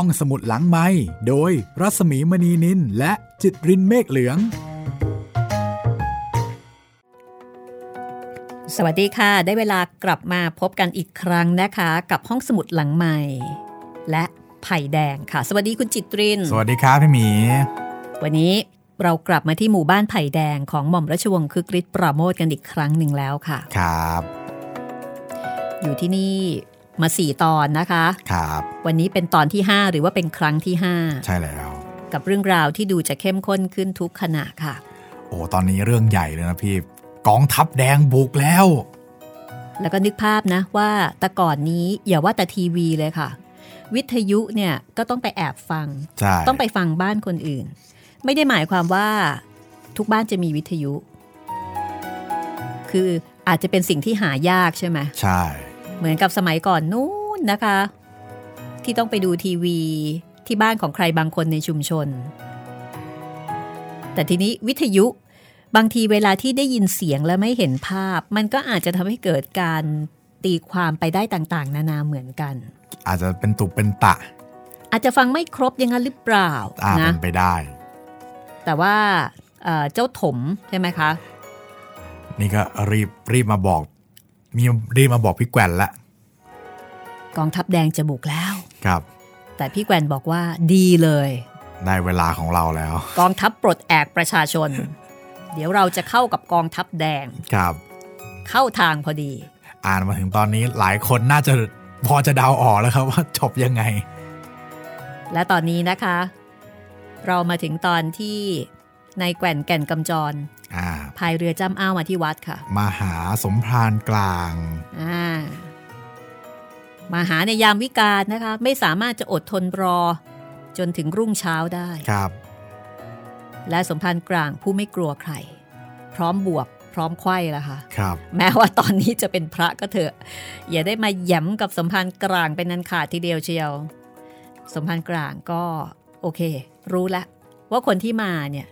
ห้องสมุดหลังไม้โดยรัสมีมณีนินและจิตรินเมฆเหลือง สวัสดีค่ะ ได้เวลากลับมาพบกันอีกครั้งนะคะ กับห้องสมุดหลังใหม่ และไผ่แดงค่ะ สวัสดีคุณจิตริน สวัสดีครับพี่หมี วันนี้เรากลับมาที่หมู่บ้านไผ่แดงของหม่อมราชวงศ์คึกฤทธิ์ปราโมทกันอีกครั้งหนึ่งแล้วค่ะ ครับ อยู่ที่นี่ มาสี่ตอนนะคะครับวันนี้เป็นตอนที่ 5 หรือว่าเป็นครั้งที่ใช่แล้ว5กับเรื่องราวที่ดูจะเข้มข้นขึ้นทุกขณะค่ะ โอ้ตอนนี้เรื่องใหญ่เลยนะพี่กองทัพแดงบุกแล้ว แล้วก็นึกภาพนะว่าแต่ก่อนนี้อย่าว่าแต่ทีวีเลยค่ะ วิทยุเนี่ยก็ต้องไปแอบฟังใช่ต้องไปฟังบ้านคนอื่น ไม่ได้หมายความว่าทุกบ้านจะมีวิทยุ คืออาจจะเป็นสิ่งที่หายากใช่ไหมใช่ เหมือนกับสมัยก่อนนู้นนะคะ ที่ต้องไปดูทีวีที่บ้านของใครบางคนในชุมชน แต่ทีนี้วิทยุบางทีเวลาที่ได้ยินเสียงและไม่เห็นภาพ มันก็อาจจะทำให้เกิดการตีความไปได้ต่างๆ นานาเหมือนกัน อาจจะเป็นตุเป็นตะ อาจจะฟังไม่ครบอยังงั้นหรือเปล่าอ่านะเป็นไปได้ แต่ว่าเอ่อเจ้าถมใช่ไหมคะ นี่ก็รีบรีบมาบอก มีรีบมาบอกพี่แกว่นละกองทัพแดงจะบุกแล้ว ครับ แต่พี่แกวนบอกว่าดีเลย ได้เวลาของเราแล้ว กองทัพปลดแอกประชาชน เดี๋ยวเราจะเข้ากับกองทัพแดง ครับ เข้าทางพอดี อ่านมาถึงตอนนี้หลายคนน่าจะพอจะเดาออกแล้วครับว่าจบยังไง และตอนนี้นะคะ เรามาถึงตอนที่ ในายแก่นแก่นกำจรอ่าพายเรือจ้ำอ้าวมาที่วัดค่ะ มาหาสมพรานกลางอ่ามาหาในยามวิกาลนะคะ ไม่สามารถจะอดทนรอ จนถึงรุ่งเช้าได้ครับ และสมภารกลางผู้ไม่กลัวใคร พร้อมบวกพร้อมไขว้ละค่ะครับแม้ว่าตอนนี้จะเป็นพระก็เถอะ อย่าได้มาแหย้มกับสมภารกลางเป็นนันขาดทีเดียวเชียว สมภารกลางก็โอเค รู้แล้วว่าคนที่มาเนี่ย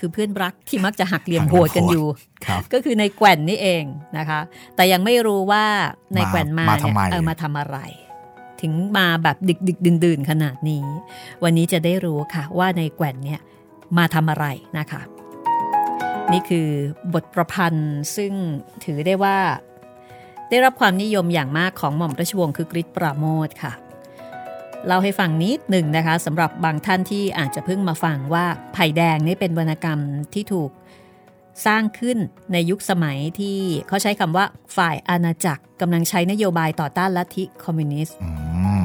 คือเพื่อนรักที่มักจะหักเหลี่ยมโหดกันอยู่ครับก็คือในแกว่นนี่เองนะคะ แต่ยังไม่รู้ว่าในแกว่นมามาเนี่ยทำไมเออมาทำอะไร ถึงมาแบบดึกดึกดื่นดื่นๆขนาดนี้ วันนี้จะได้รู้ค่ะ ว่าในแกว่นเนี่ยมาทำอะไรนะคะ นี่คือบทประพันธ์ซึ่งถือได้ว่า ได้รับความนิยมอย่างมากของหม่อมราชวงศ์คือกริชปราโมทค่ะ เล่าให้ฟังนิดหนึ่งนะคะสำหรับบางท่านที่อาจจะเพิ่งมาฟังว่าไผ่แดงนี่เป็นวรรณกรรมที่ถูกสร้างขึ้นในยุคสมัยที่เขาใช้คำว่าฝ่ายอาณาจักรกำลังใช้นโยบายต่อต้านลัทธิคอมมิวนิสต์อืม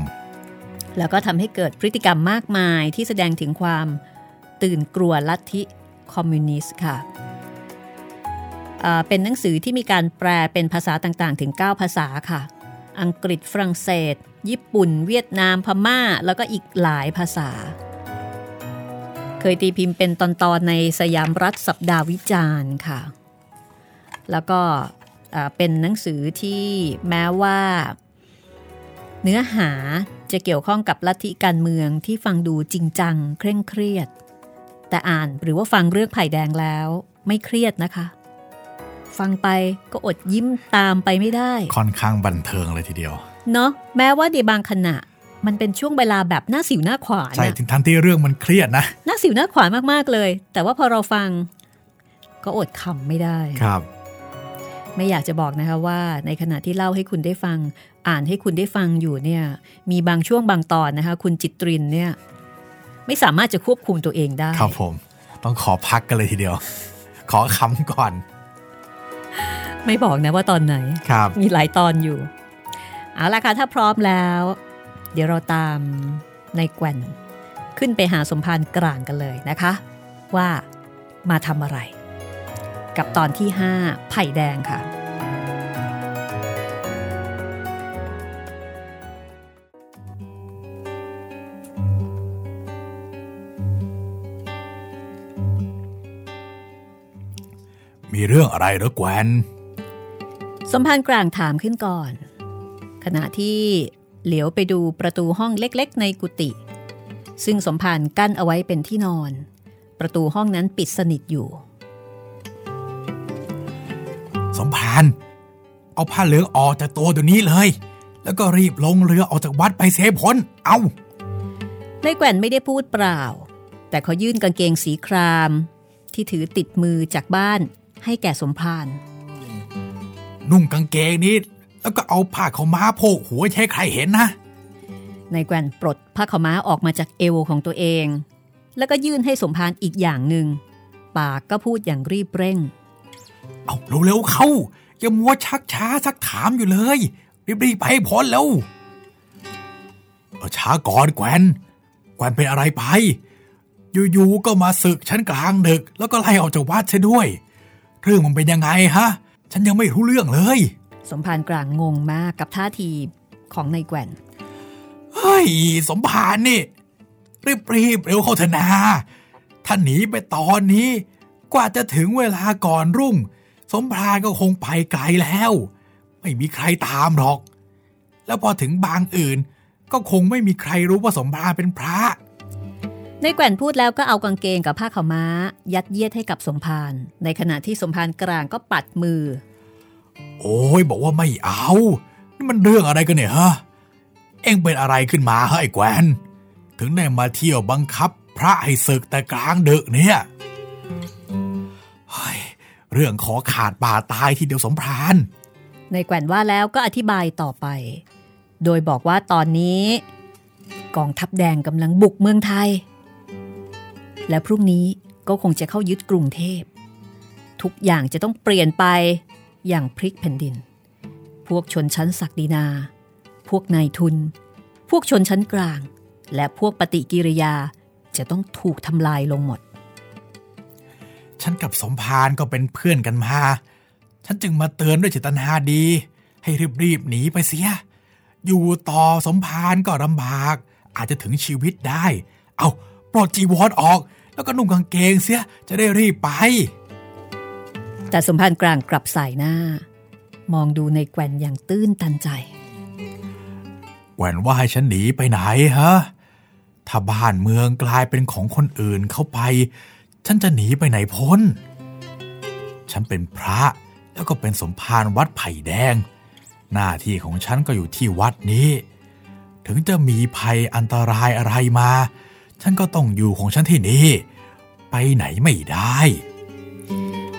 แล้วก็ทำให้เกิดพฤติกรรมมากมายที่แสดงถึงความตื่นกลัวลัทธิคอมมิวนิสต์ค่ะอ่าเป็นหนังสือที่มีการแปลเป็นภาษาต่างๆ ถึง 9 ภาษาค่ะ อังกฤษฝรั่งเศส ญี่ปุ่น เวียดนามพม่า แล้วก็อีกหลายภาษา เคยตีพิมพ์เป็นตอนๆในสยามรัฐสัปดาห์วิจารณ์ค่ะ แล้วก็เป็นหนังสือที่แม้ว่า เนื้อหาจะเกี่ยวข้องกับลัทธิการเมืองที่ฟังดูจริงจัง เคร่งเครียด แต่อ่านหรือว่าฟังเรื่องไผ่แดงแล้วไม่เครียดนะคะ ฟังไปก็อดยิ้มตามไปไม่ได้ ค่อนข้างบันเทิงเลยทีเดียว เนาะแม้ว่าในบางขณะมันเป็นช่วงเวลาแบบหน้าสิวหน้าขวานใช่อะถึงทันที่เรื่องมันเครียดนะหน้าสิวหน้าขวานมากๆเลย แต่ว่าพอเราฟัง ก็อดขำไม่ได้ครับ ไม่อยากจะบอกนะคะว่า ในขณะที่เล่าให้คุณได้ฟัง อ่านให้คุณได้ฟังอยู่เนี่ย มีบางช่วงบางตอนนะคะ คุณจิตรินเนี่ย ไม่สามารถจะควบคุมตัวเองได้ ครับผม ต้องขอพักกันเลยทีเดียว ขอคำก่อน ไม่บอกนะว่าตอนไหนครับมีหลายตอนอยู่ เอาละค่ะ ถ้าพร้อมแล้ว เดี๋ยวเราตามในแกว่นขึ้นไปหาสมภารกลางกันเลยนะคะ ว่ามาทำอะไร กับตอนที่ 5 ไผ่แดงค่ะ มีเรื่องอะไรเหรือแกวนสมภารกลางถามขึ้นก่อน ขณะที่เหลียวไปดูประตูห้องเล็กๆ ในกุฏิซึ่งสมภารกั้นเอาไว้เป็นที่นอน ประตูห้องนั้นปิดสนิทอยู่ สมพานเอาผ้าเหลืองออกจากตัวเดี๋ยวนี้เลย แล้วก็รีบลงเรือออกจากวัดไปเสพผลเอานายแกว่นไม่ได้พูดเปล่า แต่เขายื่นกางเกงสีคราม ที่ถือติดมือจากบ้าน ให้แก่สมภารนุ่งกางเกงนี้ แล้วก็เอาผ้าขาวม้าโพกหัวใช้ใครเห็นนะนายแกว่นปลดผ้าขาวม้าออกมาจากเอวของตัวเอง แล้วก็ยื่นให้สมภารอีกอย่างหนึ่งปากก็พูดอย่างรีบเร่ง เอาเร็วๆเข้าอย่ามัวชักช้าสักถามอยู่เลย รีบๆไปให้พ้นแล้วเอาช้าก่อนแกวนแกวนเป็นอะไรไป อยู่ๆก็มาศึกฉันกลางดึก แล้วก็ไล่ออกจากวัดเสียด้วย เรื่องมันเป็นยังไงฮะ ฉันยังไม่รู้เรื่องเลย สมภารกลางงงมากกับท่าทีของนายแกว่นเฮ้ย สมภารนี่ รีบๆเร็วเข้าเถอะนาถ้าหนีไปตอนนี้ กว่าจะถึงเวลาก่อนรุ่ง สมภารก็คงไปไกลแล้ว ไม่มีใครตามหรอก แล้วพอถึงบางอื่น ก็คงไม่มีใครรู้ว่าสมภารเป็นพระ นายแกว่นพูดแล้วก็เอากางเกงกับผ้าขาวม้า ยัดเยียดให้กับสมภารในขณะที่สมภารกลางก็ปัดมือ โอ้ยบอกว่าไม่เอา นี่มันเรื่องอะไรกันเนี่ยฮะ เอ็งเป็นอะไรขึ้นมาเฮ้ยแกวนถึงได้มาเที่ยวบังคับ พระให้ศึกแต่กลางดึกเนี่ยเฮ้ยเรื่องขอขาดป่าตายทีเดียวสมพรานนายแกว่นว่าแล้วก็อธิบายต่อไป โดยบอกว่าตอนนี้ กองทัพแดงกำลังบุกเมืองไทย และพรุ่งนี้ก็คงจะเข้ายึดกรุงเทพ ทุกอย่างจะต้องเปลี่ยนไปอย่างพลิกแผ่นดิน พวกชนชั้นศักดินา พวกนายทุน พวกชนชั้นกลาง และพวกปฏิกิริยาจะต้องถูกทำลายลงหมด ฉันกับสมพานก็เป็นเพื่อนกันมา ฉันจึงมาเตือนด้วยเจตนาดี ให้รีบๆหนีไปเสีย อยู่ต่อสมพานก็ลำบาก อาจจะถึงชีวิตได้ เอาปลดจีวรออก แล้วก็นุ่งกางเกงเสียจะได้รีบไป แต่สมภารกลางกลับสายหน้า มองดูในแกว่นอย่างตื้นตันใจแหวนว่าให้ฉันหนีไปไหนฮะ ถ้าบ้านเมืองกลายเป็นของคนอื่นเข้าไป ฉันจะหนีไปไหนพ้น ฉันเป็นพระแล้วก็เป็นสมภารวัดไผ่แดง หน้าที่ของฉันก็อยู่ที่วัดนี้ ถึงจะมีภัยอันตรายอะไรมา ฉันก็ต้องอยู่ของฉันที่นี่ ไปไหนไม่ได้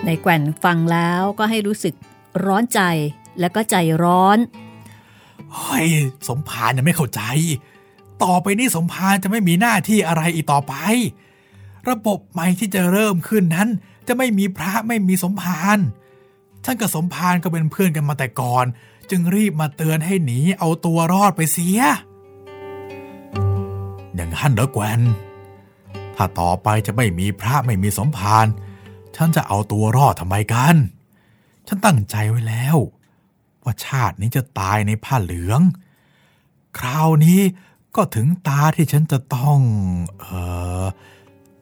ในแกว่นฟังแล้วก็ให้รู้สึกร้อนใจและก็ใจร้อนเฮ้ยสมภารยังไม่เข้าใจ ต่อไปนี้สมภารจะไม่มีหน้าที่อะไรอีกต่อไป ระบบใหม่ที่จะเริ่มขึ้นนั้น จะไม่มีพระไม่มีสมภารท่านกับสมภารก็เป็นเพื่อนกันมาแต่ก่อน จึงรีบมาเตือนให้หนีเอาตัวรอดไปเสีย อย่านเหรอแกวนถ้าต่อไปจะไม่มีพระไม่มีสมภารฉันจะเอาตัวรอดทำไมกัน ฉันตั้งใจไว้แล้ว ว่าชาตินี้จะตายในผ้าเหลือง คราวนี้ก็ถึงตาที่ฉันจะต้อง เออ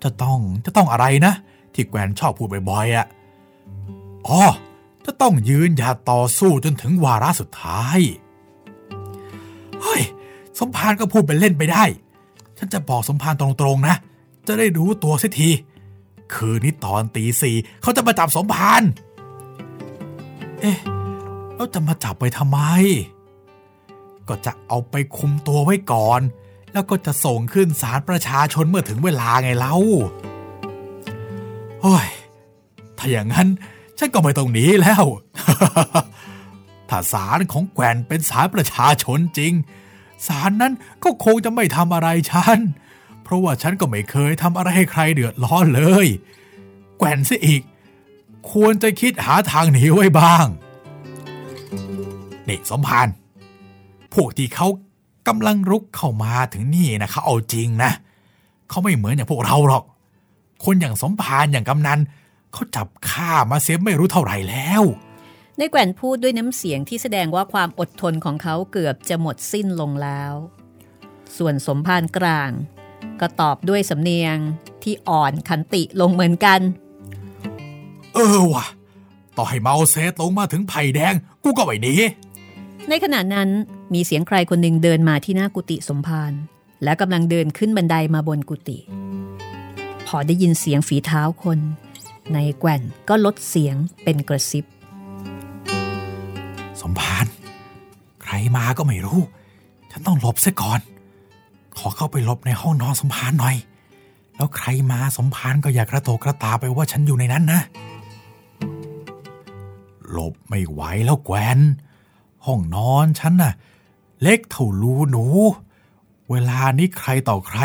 จะต้องจะต้องอะไรนะ ที่แกวนชอบพูดบ่อยๆอะ่ะอ๋อจะต้องยืนหยัดต่อสู้จนถึงวาระสุดท้าย เฮ้ย สมภารก็พูดเป็นเล่นไปได้ ฉันจะบอกสมภารตรงๆนะ จะได้รู้ตัวเสียที คืนนี้ตอนตีสี่เขาจะมาจับสมภารเอ๊ะแล้วจะมาจับไปทำไม ก็จะเอาไปคุมตัวไว้ก่อน แล้วก็จะส่งขึ้นศาลประชาชนเมื่อถึงเวลาไงเล่าโอ้ย ถ้าอย่างนั้น ฉันก็ไม่ต้องหนีแล้ว ถ้าศาลของแกวนเป็นศาลประชาชนจริง ศาลนั้นก็คงจะไม่ทำอะไรฉัน เพราะว่าฉันก็ไม่เคยทำอะไรให้ใครเดือดร้อนเลย แกวนซะอีก ควรจะคิดหาทางหนีไว้บ้าง นี่สมพานพวกที่เขากำลังรุกเข้ามาถึงนี่นะเขาเอาจริงนะ เขาไม่เหมือนอย่างพวกเราหรอก คนอย่างสมพานอย่างกำนันเขาจับฆ่ามาเสียไม่รู้เท่าไหร่แล้ว ในแกว่นพูดด้วยน้ำเสียงที่แสดงว่าความอดทนของเขาเกือบจะหมดสิ้นลงแล้ว ส่วนสมภารกลาง ก็ตอบด้วยสำเนียงที่อ่อนขันติลงเหมือนกัน เออว่ะ ต่อให้เมาเซตลงมาถึงไผ่แดง กูก็ไม่หนีในขณะนั้นมีเสียงใครคนหนึ่งเดินมาที่หน้ากุฏิสมภารและกำลังเดินขึ้นบันไดมาบนกุฏิพอได้ยินเสียงฝีเท้าคน ในแกว่นก็ลดเสียงเป็นกระซิบส มพานใครมาก็ไม่รู้ ฉันต้องหลบซะก่อน ขอเข้าไปหลบในห้องนอนสมภารหน่อย แล้วใครมาสมภารก็อย่ากระโตกกระตาไปว่าฉันอยู่ในนั้นนะ หลบไม่ไหวแล้วแกวนห้องนอนฉันน่ะ เล็กเท่ารูหนู เวลานี้ใครต่อใคร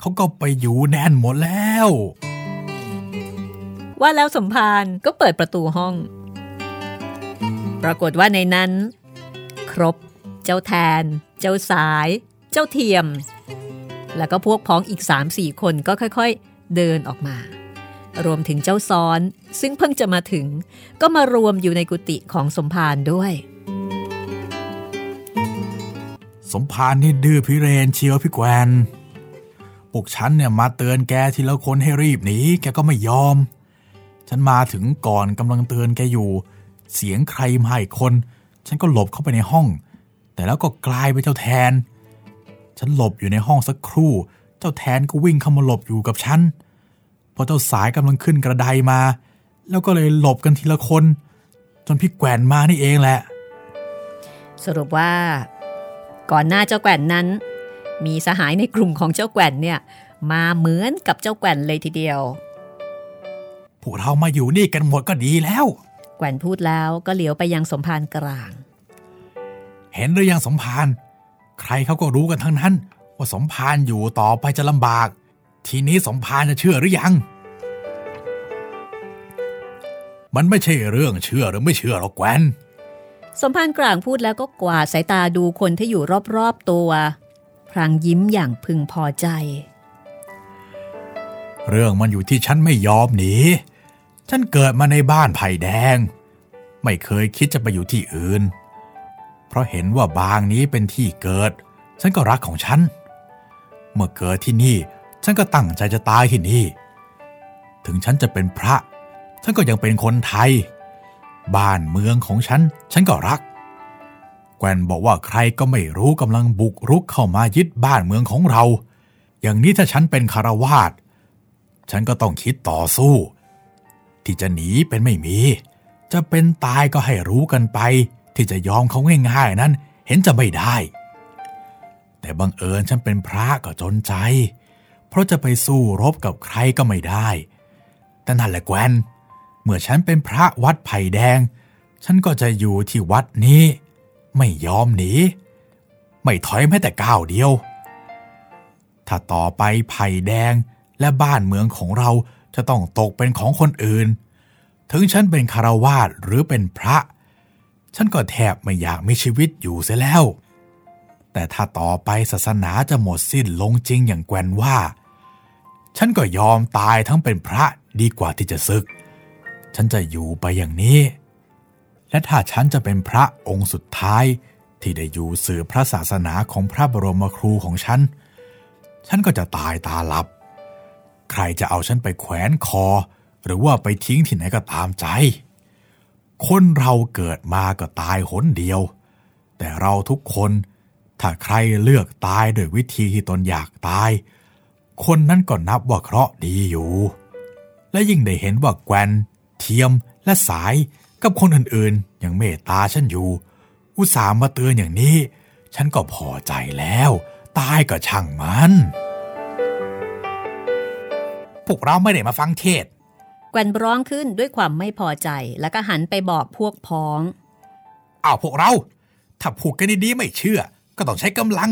เขาก็ไปอยู่แน่นหมดแล้ว ว่าแล้วสมภารก็เปิดประตูห้อง ปรากฏว่าในนั้น ครบ เจ้าแทน เจ้าสาย เจ้าเทียม แล้วก็พวกพ้องอีก3ามสี่คนก็ค่อยๆ เดินออกมา รวมถึงเจ้าซ้อน ซึ่งเพิ่งจะมาถึง ก็มารวมอยู่ในกุฏิของสมภารด้วย สมภารนี่ดื้อพิเรนเชียวพี่แกวนพวกฉันเนี่ยมาเตือนแกทีละคนให้รีบหนีแกก็ไม่ยอม ฉันมาถึงก่อนกำลังเตือนแกอยู่ เสียงใครมาอีกคน ฉันก็หลบเข้าไปในห้อง แต่แล้วก็กลายเป็นเจ้าแทน ฉันหลบอยู่ในห้องสักครู่ เจ้าแทนก็วิ่งเข้ามาหลบอยู่กับฉัน พอเจ้าสายกำลังขึ้นกระไดมา แล้วก็เลยหลบกันทีละคน จนพี่แกวนมานี่เองแหละ สรุปว่า ก่อนหน้าเจ้าแกว่นนั้น มีสหายในกลุ่มของเจ้าแกว่นเนี่ยมาเหมือนกับเจ้าแกว่นเลยทีเดียวพวกเรามาอยู่นี่กันหมดก็ดีแล้ว แกว่นพูดแล้วก็เหลียวไปยังสมภารกลาง เห็นหรือยังสมภารใครเขาก็รู้กันทั้งนั้น ว่าสมภารอยู่ต่อไปจะลำบาก ทีนี้สมภารจะเชื่อหรือยัง มันไม่ใช่เรื่องเชื่อหรือไม่เชื่อหรอกแกวนสมภารกลางพูดแล้วก็กวาดสายตาดูคนที่อยู่รอบๆตัวพรางยิ้มอย่างพึงพอใจ เรื่องมันอยู่ที่ฉันไม่ยอมหนี ฉันเกิดมาในบ้านไผ่แดง ไม่เคยคิดจะไปอยู่ที่อื่น เพราะเห็นว่าบางนี้เป็นที่เกิด ฉันก็รักของฉัน เมื่อเกิดที่นี่ ฉันก็ตั้งใจจะตายที่นี่ ถึงฉันจะเป็นพระ ฉันก็ยังเป็นคนไทย บ้านเมืองของฉัน ฉันก็รัก แกวนบอกว่าใครก็ไม่รู้กำลังบุกรุกเข้ามายึดบ้านเมืองของเรา อย่างนี้ถ้าฉันเป็นคารวาสฉันก็ต้องคิดต่อสู้ ที่จะหนีเป็นไม่มี จะเป็นตายก็ให้รู้กันไป ที่จะยอมเขาง่ายๆนั้น เห็นจะไม่ได้ แต่บังเอิญฉันเป็นพระก็จนใจ เพราะจะไปสู้รบกับใครก็ไม่ได้ แต่นั่นแหละแกวนเมื่อฉันเป็นพระวัดไผ่แดง ฉันก็จะอยู่ที่วัดนี้ ไม่ยอมหนี ไม่ถอยแม้แต่ก้าวเดียว ถ้าต่อไปไผ่แดงและบ้านเมืองของเรา จะต้องตกเป็นของคนอื่น ถึงฉันเป็นคารวาสหรือเป็นพระ ฉันก็แทบไม่อยากมีชีวิตอยู่เสียแล้ว แต่ถ้าต่อไปศาสนาจะหมดสิ้นลงจริงอย่างแกวนว่า ฉันก็ยอมตายทั้งเป็นพระดีกว่าที่จะศึก ฉันจะอยู่ไปอย่างนี้ และถ้าฉันจะเป็นพระองค์สุดท้ายที่ได้อยู่สืบพระศาสนาของพระบรมครูของฉัน ฉันก็จะตายตาหลับ ใครจะเอาฉันไปแขวนคอ หรือว่าไปทิ้งที่ไหนก็ตามใจ คนเราเกิดมาก็ตายหนเดียว แต่เราทุกคนถ้าใครเลือกตายโดยวิธีที่ตนอยากตาย คนนั้นก็นับว่าเคราะห์ดีอยู่ และยิ่งได้เห็นว่าแกวนเทียมและสายกับคนอื่นๆยังเมตตาฉันอยู่ อุตส่าห์มาเตือนอย่างนี้ ฉันก็พอใจแล้ว ตายก็ช่างมัน พวกเราไม่ได้มาฟังเทศ แกว่นร้องขึ้นด้วยความไม่พอใจแล้วก็หันไปบอกพวกพ้องอ้าวพวกเรา ถ้าพูดกันดีๆไม่เชื่อ ก็ต้องใช้กำลัง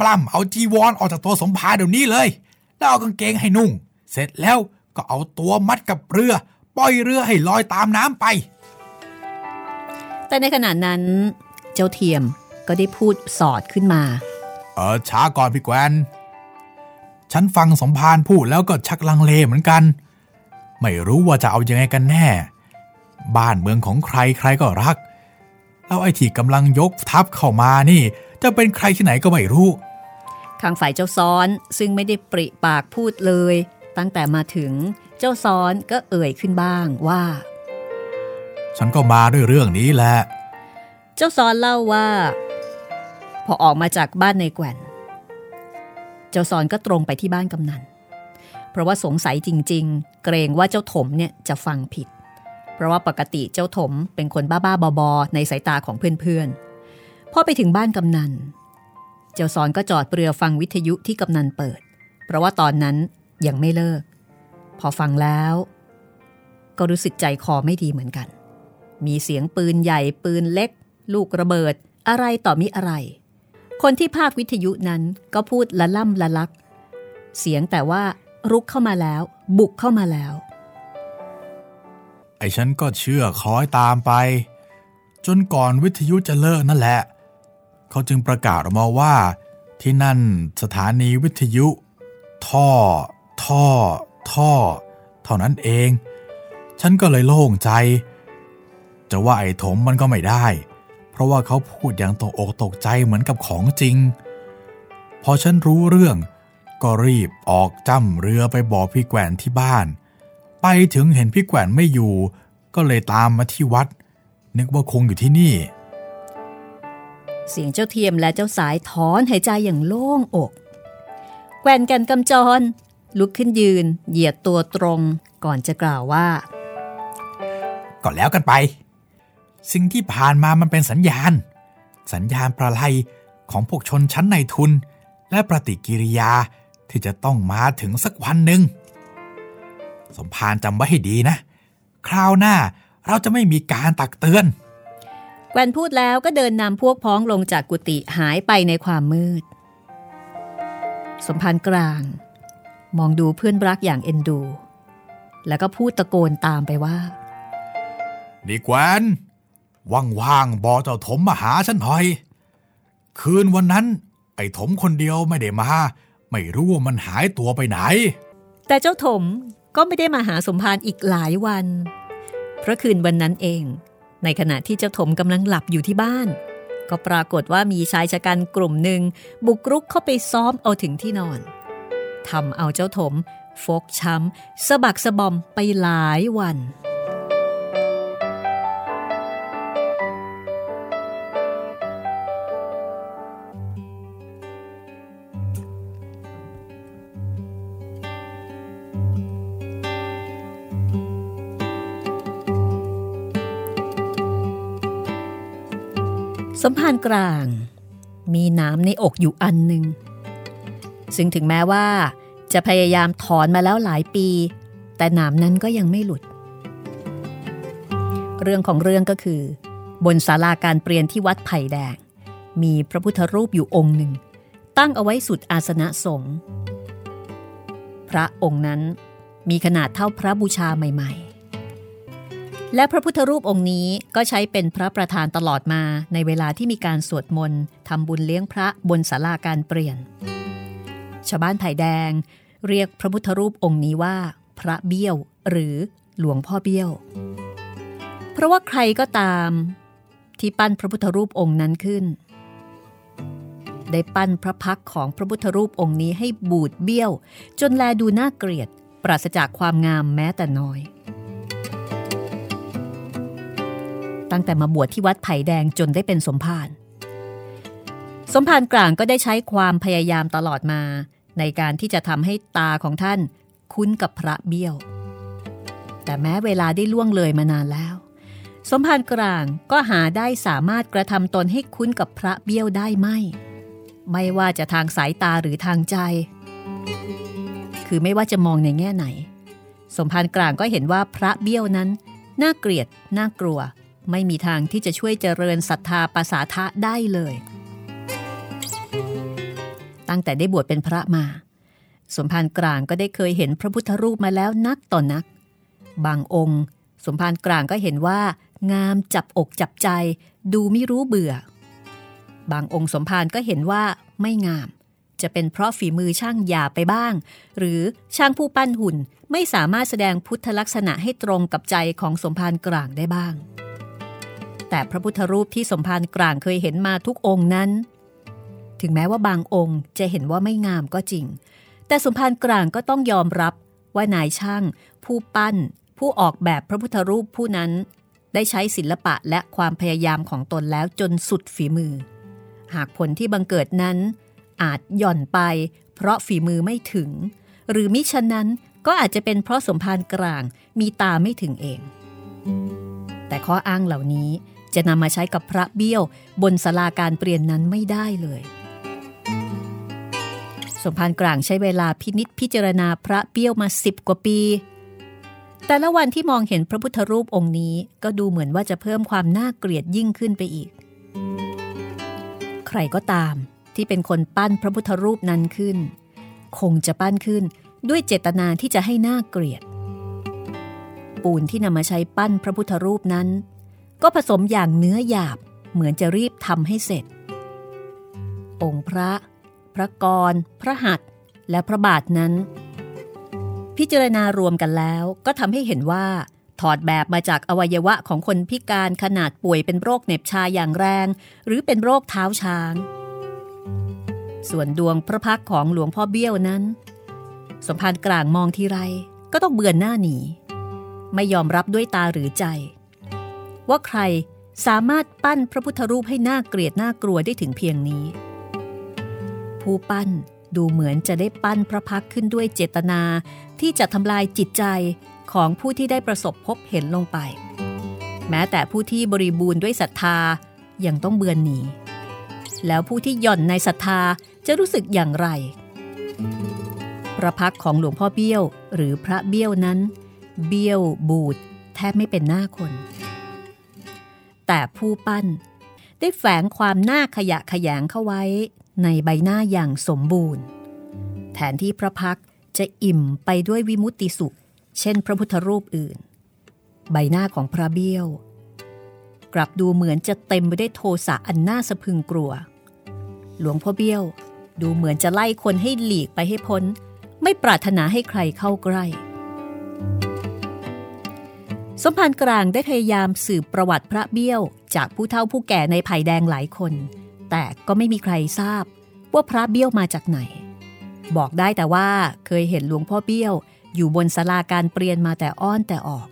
ปล้ำเอาจีวรออกจากตัวสมภารเดี๋ยวนี้เลย แล้วเอากางเกงให้นุ่ง เสร็จแล้วก็เอาตัวมัดกับเรือ ปล่อยเรือให้ลอยตามน้ำไป แต่ในขณะนั้น เจ้าเทียมก็ได้พูดสอดขึ้นมา เออช้าก่อนพี่แกวน ฉันฟังสมภารพูดแล้วก็ชักลังเลเหมือนกัน ไม่รู้ว่าจะเอายังไงกันแน่ บ้านเมืองของใครใครก็รัก แล้วไอ้ที่กำลังยกทัพเข้ามานี่ จะเป็นใครที่ไหนก็ไม่รู้ ทางฝ่ายเจ้าซ้อนซึ่งไม่ได้ปริปากพูดเลย ตั้งแต่มาถึงเจ้าซ้อนก็เอ่ยขึ้นบ้างว่า ฉันก็มาด้วยเรื่องนี้แหละ เจ้าซ้อนเล่าว่า พอออกมาจากบ้านในแกว่น เจ้าซอนก็ตรงไปที่บ้านกำนัน เพราะว่าสงสัยจริง ๆ เกรงว่าเจ้าถมเนี่ยจะฟังผิด เพราะว่าปกติเจ้าถมเป็นคนบ้าๆบอๆในสายตาของเพื่อนๆพอไปถึงบ้านกำนัน เจ้าสอนก็จอดเรือฟังวิทยุที่กำนันเปิด เพราะว่าตอนนั้นยังไม่เลิก พอฟังแล้ว ก็รู้สึกใจคอไม่ดีเหมือนกัน มีเสียงปืนใหญ่ปืนเล็ก ลูกระเบิดอะไรต่อมิอะไร คนที่ภาควิทยุนั้นก็พูดละล่ำละลัก เสียงแต่ว่ารุกเข้ามาแล้ว บุกเข้ามาแล้ว ไอ้ฉันก็เชื่อคอยตามไป จนก่อนวิทยุจะเลิกนั่นแหละ เขาจึงประกาศออกมาว่า ที่นั่นสถานีวิทยุ ท่อ ท่อ ท่อ เท่านั้นเอง ฉันก็เลยโล่งใจ จะว่าไอ้ถมมันก็ไม่ได้เราะว่าเขาพูดอย่างตกอกตกใจเหมือนกับของจริง พอฉันรู้เรื่อง ก็รีบออกจ้ำเรือไปบอกพี่แกวนที่บ้าน ไปถึงเห็นพี่แกวนไม่อยู่ ก็เลยตามมาที่วัด นึกว่าคงอยู่ที่นี่ เสียงเจ้าเทียมและเจ้าสายถอนหายใจอย่างโล่งอก แกวนกันกำจร ลุกขึ้นยืน เหยียดตัวตรงก่อนจะกล่าวว่า ก็แล้วกันไป สิ่งที่ผ่านมามันเป็นสัญญาณ สัญญาณประไลของพวกชนชั้นในทุน และปฏิกิริยาที่จะต้องมาถึงสักวันหนึ่ง สมภารจำไว้ให้ดีนะ คราวหน้าเราจะไม่มีการตักเตือน แกวนพูดแล้วก็เดินนำพวกพ้องลงจากกุฏิหายไปในความมืด สมภารกลาง มองดูเพื่อนรักอย่างเอ็นดู แล้วก็พูดตะโกนตามไปว่าดีแกวน ว่างๆบอเจ้าถมมาหาฉันหน่อย คืนวันนั้น ไอ้ถมคนเดียวไม่ได้มา ไม่รู้ว่ามันหายตัวไปไหน แต่เจ้าถมก็ไม่ได้มาหาสมภารอีกหลายวัน เพราะคืนวันนั้นเอง ในขณะที่เจ้าถมกำลังหลับอยู่ที่บ้าน ก็ปรากฏว่ามีชายชะกันกลุ่มหนึ่งบุกรุกเข้าไปซ้อมเอาถึงที่นอนทำเอาเจ้าถม ฟกช้ำสะบักสะบอมไปหลายวัน สมภารกลาง มีน้ำในอกอยู่อันหนึ่ง ซึ่งถึงแม้ว่า จะพยายามถอนมาแล้วหลายปี แต่หนามนั้นก็ยังไม่หลุด เรื่องของเรื่องก็คือ บนศาลาการเปลี่ยนที่วัดไผ่แดง มีพระพุทธรูปอยู่องค์หนึ่ง ตั้งเอาไว้สุดอาสนะสงฆ์พระองค์นั้นมีขนาดเท่าพระบูชาใหม่ ๆ และพระพุทธรูปองค์นี้ก็ใช้เป็นพระประธานตลอดมาในเวลาที่มีการสวดมนต์ทำบุญเลี้ยงพระบนศาลาการเปลี่ยน ชาวบ้านไผ่แดง เรียกพระพุทธรูปองค์นี้ว่า พระเบี้ยว หรือหลวงพ่อเบี้ยว เพราะว่าใครก็ตามที่ปั้นพระพุทธรูปองค์นั้นขึ้น ได้ปั้นพระพักของพระพุทธรูปองค์นี้ให้บูดเบี้ยว จนแลดูน่าเกลียด ปราศจากความงามแม้แต่น้อย ตั้งแต่มาบวชที่วัดไผ่แดงจนได้เป็นสมภารสมภารกลางก็ได้ใช้ความพยายามตลอดมา ในการที่จะทำให้ตาของท่านคุ้นกับพระเบี้ยว แต่แม้เวลาได้ล่วงเลยมานานแล้ว สมภารกลางก็หาได้สามารถกระทำตนให้คุ้นกับพระเบี้ยวได้ไม่ ไม่ว่าจะทางสายตาหรือทางใจ คือไม่ว่าจะมองในแง่ไหน สมภารกลางก็เห็นว่าพระเบี้ยวนั้น น่าเกลียดน่ากลัว ไม่มีทางที่จะช่วยเจริญศรัทธาปสาทะได้เลย ตั้งแต่ได้บวชเป็นพระมา สมภารกลางก็ได้เคยเห็นพระพุทธรูปมาแล้วนักต่อนนัก บางองค์ สมภารกลางก็เห็นว่า งามจับอกจับใจ ดูไม่รู้เบื่อ บางองค์สมภารก็เห็นว่าไม่งาม จะเป็นเพราะฝีมือช่างหยาไปบ้าง หรือช่างผู้ปั้นหุ่นไม่สามารถแสดงพุทธลักษณะให้ตรงกับใจของสมภารกลางได้บ้าง แต่พระพุทธรูปที่สมภารกลางเคยเห็นมาทุกองค์นั้น ถึงแม้ว่าบางองค์จะเห็นว่าไม่งามก็จริง แต่สมภารกลางก็ต้องยอมรับว่านายช่าง ผู้ปั้น ผู้ออกแบบพระพุทธรูปผู้นั้น ได้ใช้ศิลปะและความพยายามของตนแล้วจนสุดฝีมือ หากผลที่บังเกิดนั้น อาจหย่อนไป เพราะฝีมือไม่ถึง หรือมิฉะนั้นก็อาจจะเป็นเพราะสมภารกลางมีตาไม่ถึงเอง แต่ข้ออ้างเหล่านี้ จะนำมาใช้กับพระเบี้ยวบนศาลาการเปลี่ยนนั้นไม่ได้เลย สมภารกลางใช้เวลาพินิษพิจารณาพระเบี้ยวมาสิบกว่าปี แต่ละวันที่มองเห็นพระพุทธรูปองค์นี้ก็ดูเหมือนว่าจะเพิ่มความน่าเกลียดยิ่งขึ้นไปอีก ใครก็ตามที่เป็นคนปั้นพระพุทธรูปนั้นขึ้น คงจะปั้นขึ้นด้วยเจตนาที่จะให้น่าเกลียด ปูนที่นำมาใช้ปั้นพระพุทธรูปนั้น ก็ผสมอย่างเนื้อหยาบเหมือนจะรีบทำให้เสร็จ องค์พระ พระกร พระหัตและพระบาทนั้น พิจารณารวมกันแล้วก็ทำให้เห็นว่า ถอดแบบมาจากอวัยวะของคนพิการขนาดป่วยเป็นโรคเหน็บชาอย่างแรง หรือเป็นโรคเท้าช้าง ส่วนดวงพระพักของหลวงพ่อเบี้ยวนั้น สมภารกลางมองทีไรก็ต้องเบือนหน้าหนี ไม่ยอมรับด้วยตาหรือใจ ว่าใครสามารถปั้นพระพุทธรูปให้หน่าเกลียดน่ากลัวได้ถึงเพียงนี้ ผู้ปั้นดูเหมือนจะได้ปั้นพระพักขึ้นด้วยเจตนาที่จะทำลายจิตใจของผู้ที่ได้ประสบพบเห็นลงไป แม้แต่ผู้ที่บริบูรณ์ด้วยศรัทธายังต้องเบือนหนี แล้วผู้ที่หย่อนในศรัทธาจะรู้สึกอย่างไร พระพักของหลวงพ่อเบี้ยวหรือพระเบี้ยวนั้น เบี้ยวบูดแทบไม่เป็นหน้าคน แต่ผู้ปั้น ได้แฝงความหน่าขยะขยงเข้าไว้ในใบหน้าอย่างสมบูรณ์ แทนที่พระพักจะอิ่มไปด้วยวิมุตติสุข เช่นพระพุทธรูปอื่น ใบหน้าของพระเบี้ยว กลับดูเหมือนจะเต็มไปด้วยโทสะอันน่าสะพึงกลัว หลวงพ่อเบี้ยวดูเหมือนจะไล่คนให้หลีกไปให้พ้น ไม่ปรารถนาให้ใครเข้าใกล้ สมภารกลางได้พยายามสืบประวัติพระเบี้ยวจากผู้เฒ่าผู้แก่ในไผ่แดงหลายคน แต่ก็ไม่มีใครทราบว่าพระเบี้ยวมาจากไหน บอกได้แต่ว่าเคยเห็นหลวงพ่อเบี้ยว อยู่บนศาลาการเปลี่ยนมาแต่อ้อนแต่ออก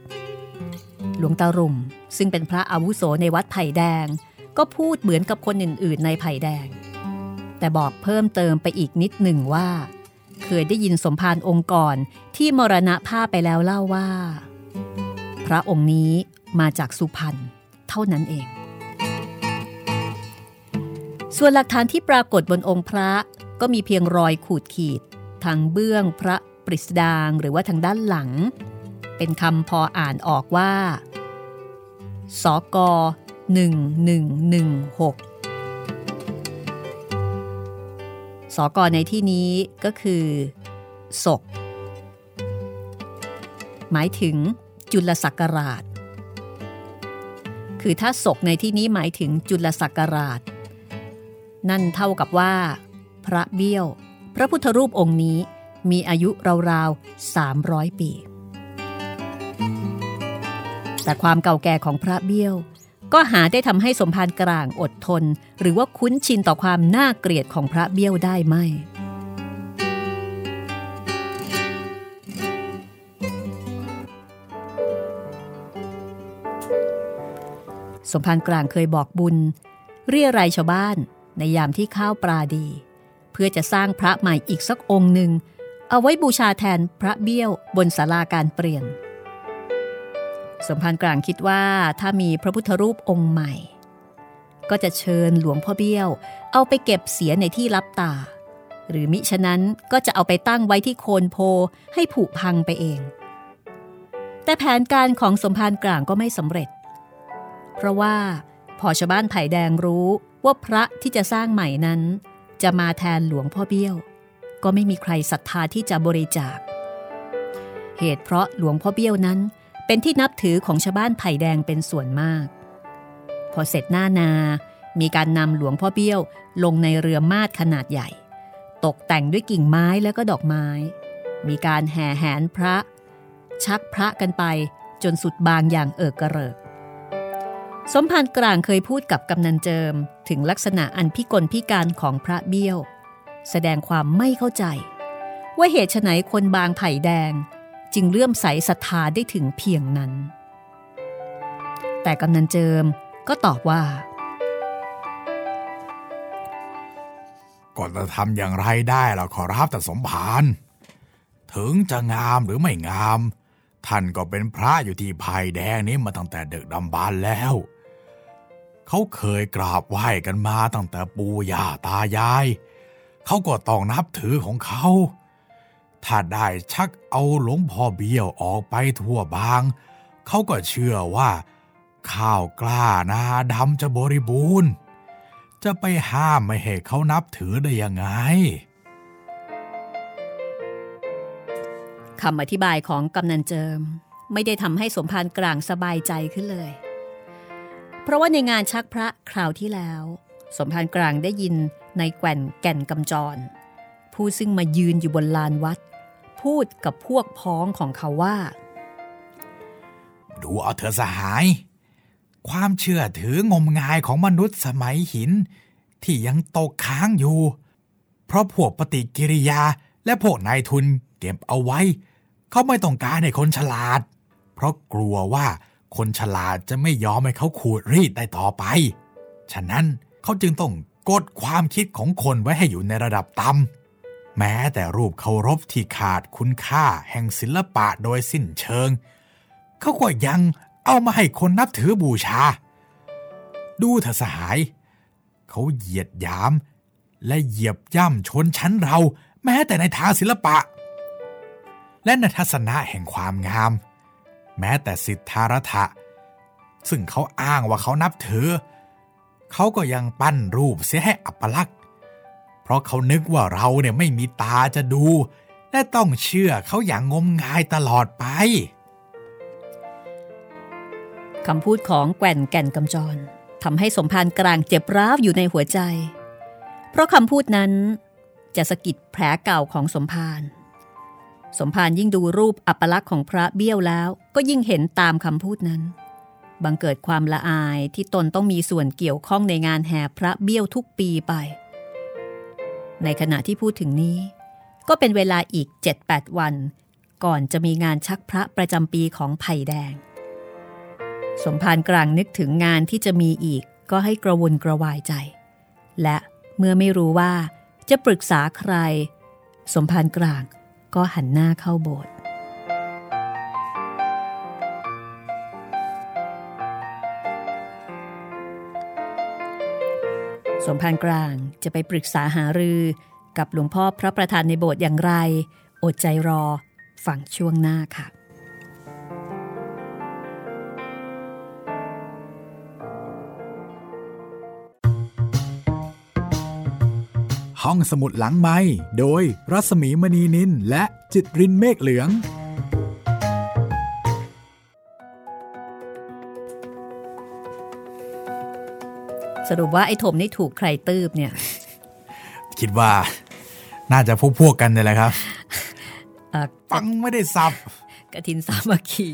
หลวงตารุมซึ่งเป็นพระอาวุโสในวัดไผ่แดง ก็พูดเหมือนกับคนอื่น ๆ ในไผ่แดง แต่บอกเพิ่มเติมไปอีกนิดหนึ่งว่า เคยได้ยินสมภารองค์ก่อนที่มรณะภาพไปแล้วเล่าว่า พระองค์นี้มาจากสุพรรณเท่านั้นเอง ส่วนหลักฐานที่ปรากฏบนองค์พระก็มีเพียงรอยขูดขีด ทางเบื้องพระปริสดางหรือว่าทางด้านหลัง เป็นคำพออ่านออกว่า สก1116 สกในที่นี้ก็คือศกหมายถึง จุลศักราช คือถ้าศกในที่นี้หมายถึงจุลศักราช นั่นเท่ากับว่า พระเบี้ยว พระพุทธรูปองค์นี้มีอายุราวๆ 300 ปี แต่ความเก่าแก่ของพระเบี้ยว ก็หาได้ทำให้สมภารกลางอดทน หรือว่าคุ้นชินต่อความน่าเกลียดของพระเบี้ยวได้ไหม สมภารกลางเคยบอกบุญ เรียรายชาวบ้านในยามที่ข้าวปลาดี เพื่อจะสร้างพระใหม่อีกสักองค์หนึ่ง เอาไว้บูชาแทนพระเบี้ยวบนศาลาการเปลี่ยน สมภารกลางคิดว่าถ้ามีพระพุทธรูปองค์ใหม่ ก็จะเชิญหลวงพ่อเบี้ยว เอาไปเก็บเสียในที่รับตา หรือมิฉะนั้นก็จะเอาไปตั้งไว้ที่โคนโพให้ผุพังไปเอง แต่แผนการของสมภารกลางก็ไม่สำเร็จ เพราะว่าพอชาวบ้านไผ่แดงรู้ว่าพระที่จะสร้างใหม่นั้น จะมาแทนหลวงพ่อเบี้ยว ก็ไม่มีใครศรัทธาที่จะบริจาค เหตุเพราะหลวงพ่อเบี้ยวนั้น เป็นที่นับถือของชาวบ้านไผ่แดงเป็นส่วนมาก พอเสร็จหน้านา มีการนำหลวงพ่อเบี้ยวลงในเรือมาดขนาดใหญ่ ตกแต่งด้วยกิ่งไม้แล้วก็ดอกไม้ มีการแห่แหนพระ ชักพระกันไปจนสุดบางอย่างเอิกกระเริก สมภารกลางเคยพูดกับกำนันเจิมถึงลักษณะอันพิกลพิการของพระเบี้ยว แสดงความไม่เข้าใจ ว่าเหตุไฉนคนบางไผ่แดง จึงเลื่อมใสศรัทธาได้ถึงเพียงนั้น แต่กำนันเจิมก็ตอบว่าก็จะทำอย่างไรได้ล่ะขอรับแต่สมภารถึงจะงามหรือไม่งาม ท่านก็เป็นพระอยู่ที่ไผ่แดงนี้มาตั้งแต่เด็กดำบานแล้ว เขาเคยกราบไหว้กันมาตั้งแต่ปู่ย่าตายาย เขาก็ต้องนับถือของเขา ถ้าได้ชักเอาหลวงพ่อเบี้ยวออกไปทั่วบาง เขาก็เชื่อว่า ข้าวกล้านาดำจะบริบูรณ์ จะไปห้ามไม่ให้เขานับถือได้ยังไงคำอธิบายของกำนันเจิม ไม่ได้ทำให้สมภารกลางสบายใจขึ้นเลย เพราะว่าในงานชักพระคราวที่แล้ว สมภารกลางได้ยินในแก่นแก่นกำจร ผู้ซึ่งมายืนอยู่บนลานวัด พูดกับพวกพ้องของเขาว่า ดูเอาเถอสหาย ความเชื่อถืองมงายของมนุษย์สมัยหิน ที่ยังตกค้างอยู่ เพราะพวกปฏิกิริยาและพวกนายทุนเก็บเอาไว้ เขาไม่ต้องการให้คนฉลาด เพราะกลัวว่า คนฉลาดจะไม่ยอมให้เขาขูดรีดได้ต่อไป ฉะนั้นเขาจึงต้องกดความคิดของคนไว้ให้อยู่ในระดับต่ำแม้แต่รูปเคารพที่ขาดคุณค่าแห่งศิลปะโดยสิ้นเชิง เขาก็ยังเอามาให้คนนับถือบูชา ดูเถอะสหาย เขาเหยียดหยาม และเหยียบย่ำชนชั้นเรา แม้แต่ในทางศิลปะ และในทัศนะแห่งความงาม แม้แต่สิทธารัฐะซึ่งเขาอ้างว่าเขานับถือ เขาก็ยังปั้นรูปเสียให้อัปลักษณ์ เพราะเขานึกว่าเราเนี่ยไม่มีตาจะดู และต้องเชื่อเขาอย่างงมงายตลอดไปคำพูดของแก่นแก่นกำจรทำให้สมภารกลางเจ็บร้าวอยู่ในหัวใจ เพราะคำพูดนั้นจะสะกิดแผลเก่าของสมภาร สมภารยิ่งดูรูปอัปลักษณ์ของพระเบี้ยวแล้วก็ยิ่งเห็นตามคำพูดนั้น บังเกิดความละอายที่ตนต้องมีส่วนเกี่ยวข้องในงานแห่พระเบี้ยวทุกปีไป ในขณะที่พูดถึงนี้ ก็เป็นเวลาอีก 7-8 วัน ก่อนจะมีงานชักพระประจำปีของไผ่แดง สมภารกลางนึกถึงงานที่จะมีอีกก็ให้กระวนกระวายใจ และเมื่อไม่รู้ว่าจะปรึกษาใคร สมภารกลาง ก็หันหน้าเข้าโบสถ์สมภารกลางจะไปปรึกษาหารือกับหลวงพ่อพระประธานในโบสถ์อย่างไร อดใจรอฟังช่วงหน้าค่ะ ห้องสมุดหลังไม้โดยรัสมีมณีนินและจิตรินเมฆเหลือง สรุปว่าไอ้ถมนี่ถูกใครตืบเนี่ย คิดว่าน่าจะพวกพวกๆกันเลยแหละครับเอ่อฟังไม่ได้สับกระทินสามัคคี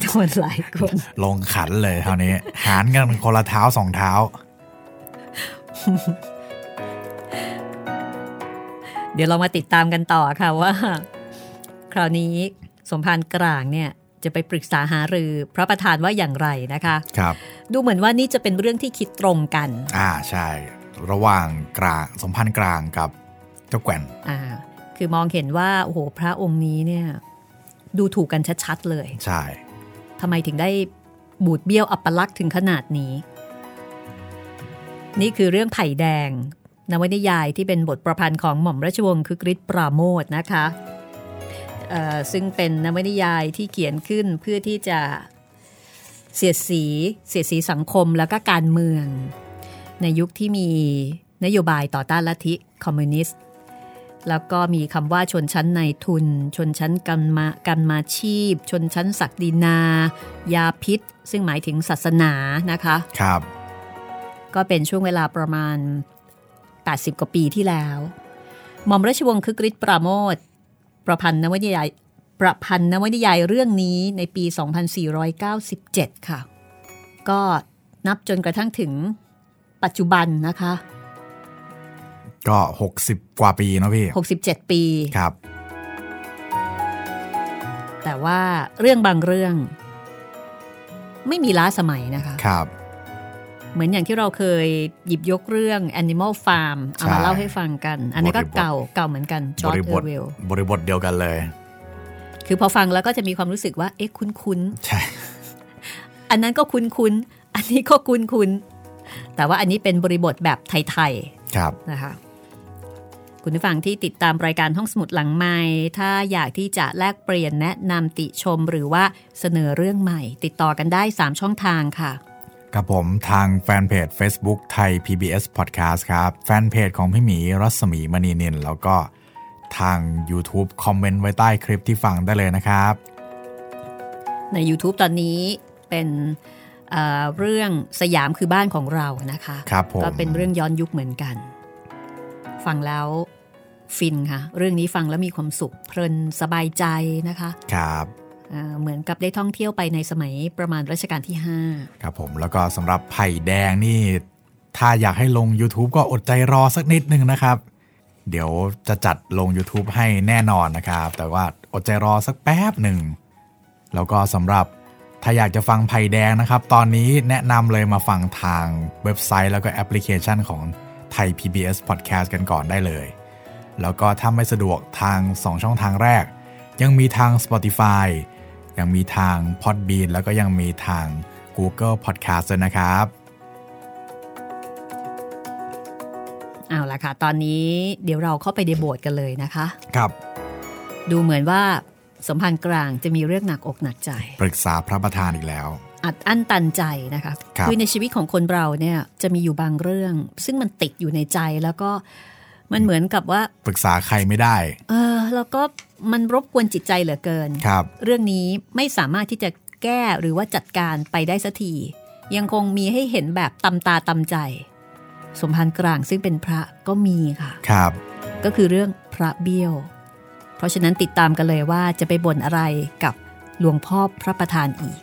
จำนวนหลายคน ลงขันเลยเท่านี้ หารกันคนละเท้าสองเท้า เดี๋ยวเรามาติดตามกันต่อค่ะว่า คราวนี้สมภารกลางเนี่ยจะไปปรึกษาหารือพระประธานว่าอย่างไรนะคะครับดูเหมือนว่านี่จะเป็นเรื่องที่คิดตรงกัน อ่าใช่ ระหว่างกลางสมพันธ์กลางกับเจ้าแกว่นอ่าคือมองเห็นว่าโอ้โหพระองค์นี้เนี่ยดูถูกกันชัดๆเลย ใช่ทำไมถึงได้บูดเบี้ยวอัปลักษณ์ถึงขนาดนี้ นี่คือเรื่องไผ่แดง นวนิยายที่เป็นบทประพันธ์ของหม่อมราชวงศ์คือกริชปราโมทนะคะเอ่อซึ่งเป็นนวนิยายที่เขียนขึ้นเพื่อที่จะเสียดสีเสียดสีสังคมแล้วก็การเมือง ในยุคที่มีนโยบายต่อต้านลัทธิคอมมิวนิสต์แล้วก็มีคำว่าชนชั้นในายทุน ชนชั้นกันมากันมาชีพ ชนชั้นศักดินา ยาพิษ ซึ่งหมายถึงศาสนานะคะ ครับ ก็เป็นช่วงเวลาประมาณ 80 กว่าปีที่แล้ว หม่อมราชวงศ์คึกฤทธิ์ปราโมทประพันธ์นวนิยายประพันธ์นวนิยายเรื่องนี้ในปี 2497 ค่ะ ก็นับจนกระทั่งถึงปัจจุบันนะคะ ก็ 60 กว่าปีเนาะพี่ 67 ปีครับ แต่ว่าเรื่องบางเรื่อง ไม่มีล้าสมัยนะคะ ครับ เหมือนอย่างที่เราเคยหยิบยกเรื่อง Animal Farm เอามาใช่เล่าให้ฟังกัน อันนี้ก็บริบทเก่าเก่าเหมือนกันจอร์บดริเอบอทร์เวลบริบทเดียวกันเลย คือพอฟังแล้วก็จะมีความรู้สึกว่า เอ๊ะคุ้นใช่ๆอันนั้นก็คุ้นๆอันนี้ก็คุ้นๆแต่ว่าอันนี้เป็นบริบทแบบไทยครับๆนะคะคุณผู้ฟังที่ติดตามรายการห้องสมุดหลังใหม่ ถ้าอยากที่จะแลกเปลี่ยนแนะนำติชมหรือว่าเสนอเรื่องใหม่ ติดต่อกันได้ 3 ช่องทางค่ะ กับผมทางแฟนเพจ Facebook ไทย PBS Podcast ครับ แฟนเพจของพี่หมีรัศมีมณีนินแล้วก็ทาง YouTube คอมเมนต์ไว้ใต้คลิปที่ฟังได้เลยนะครับ ใน YouTube ตอนนี้เป็นเอ่อเรื่องสยามคือบ้านของเรานะคะครับผมก็เป็นเรื่องย้อนยุคเหมือนกัน ฟังแล้วฟินค่ะ เรื่องนี้ฟังแล้วมีความสุขเพลินสบายใจนะคะ ครับ เหมือนกับได้ท่องเที่ยวไปในสมัยประมาณรัชกาลที่ครับผมแล้วก็สำหรับไผ่แดงนี่ ถ้าอยากให้ลง YouTube ก็อดใจรอสักนิดนึงนะครับ เดี๋ยวจะจัดลง YouTube ให้แน่นอนนะครับ แต่ว่าอดใจรอสักแป๊บหนึ่ง แล้วก็สำหรับถ้าอยากจะฟังไผ่แดงนะครับ ตอนนี้แนะนำเลยมาฟังทางเว็บไซต์แล้วก็แอปพลิเคชันของไทย PBS Podcast กันก่อนได้เลย แล้วก็ถ้าไม่สะดวกทาง 2 ช่องทางแรก ยังมีทาง Spotify ยังมีทาง Podbean แล้วก็ยังมีทาง Google Podcast ด้วยนะครับ5เอาละค่ะ ตอนนี้เดี๋ยวเราเข้าไปในโบสถ์กันเลยนะคะ ครับ ดูเหมือนว่าสมพันธ์กลางจะมีเรื่องหนักอกหนักใจ ปรึกษาพระประธานอีกแล้ว อัดอั้นตันใจนะคะครับอในชีวิตของคนเราเนี่ยจะมีอยู่บางเรื่อง ซึ่งมันติดอยู่ในใจแล้วก็ มันเหมือนกับว่าปรึกษาใครไม่ได้ เออ แล้วก็มันรบกวนจิตใจเหลือเกินครับ เรื่องนี้ไม่สามารถที่จะแก้หรือว่าจัดการไปได้สักทียังคงมีให้เห็นแบบตำตาตำใจ สมพันธ์กลางซึ่งเป็นพระก็มีค่ะ ครับ ก็คือเรื่องพระเบี้ยว เพราะฉะนั้นติดตามกันเลยว่าจะไปบ่นอะไรกับหลวงพ่อพระประธานอีก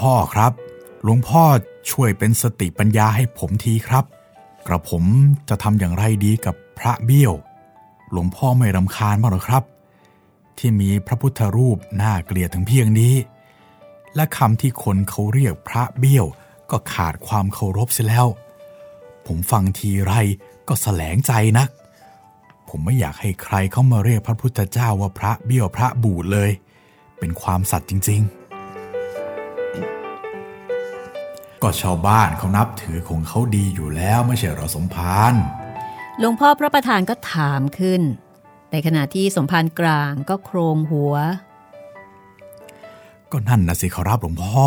พ่อครับ หลวงพ่อช่วยเป็นสติปัญญาให้ผมทีครับ กระผมจะทำอย่างไรดีกับพระเบี้ยว หลวงพ่อไม่รำคาญบ้างหรอครับ ที่มีพระพุทธรูปน่าเกลียดถึงเพียงนี้ และคำที่คนเขาเรียกพระเบี้ยวก็ขาดความเคารพเสียแล้ว ผมฟังทีไรก็แสลงใจนัก ผมไม่อยากให้ใครเข้ามาเรียกพระพุทธเจ้าว่าพระเบี้ยวพระบูดเลย เป็นความสัตย์จริง ๆ ก็ชาวบ้านเขานับถือของเขาดีอยู่แล้วไม่ใช่เหรอสมภารหลวงพ่อพระประธานก็ถามขึ้น ในขณะที่สมภารกลางก็โครงหัว ก็นั่นนะสิขอรับหลวงพ่อ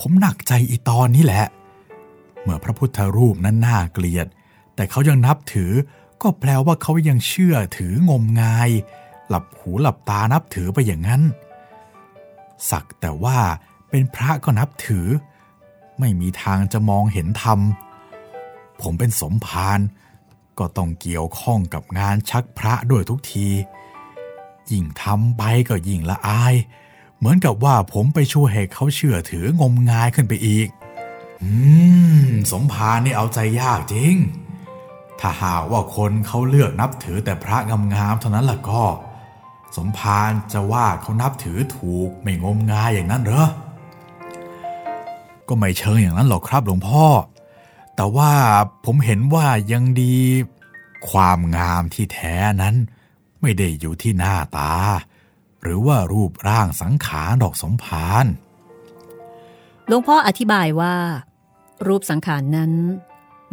ผมหนักใจอีตอนนี้แหละ เมื่อพระพุทธรูปนั้นน่าเกลียด แต่เขายังนับถือก็แปลว่าเขายังเชื่อถืองมงาย หลับหูหลับตานับถือไปอย่างนั้น สักแต่ว่าเป็นพระก็นับถือ ไม่มีทางจะมองเห็นธรรม ผมเป็นสมภารก็ต้องเกี่ยวข้องกับงานชักพระด้วยทุกที ยิ่งทำไปก็ยิ่งละอาย เหมือนกับว่าผมไปช่วยให้เขาเชื่อถืองมงายขึ้นไปอีก อืม สมภารนี่เอาใจยากจริง ถ้าหากว่าคนเขาเลือกนับถือแต่พระงามๆเท่านั้นล่ะก็ สมภารจะว่าเขานับถือถูกไม่งมงายอย่างนั้นเหรอ ก็ไม่เชิงอย่างนั้นหรอกครับหลวงพ่อ แต่ว่าผมเห็นว่ายังดี ความงามที่แท้นั้น ไม่ได้อยู่ที่หน้าตา หรือว่ารูปร่างสังขารดอกสมภารหลวงพ่ออธิบายว่า รูปสังขารนั้น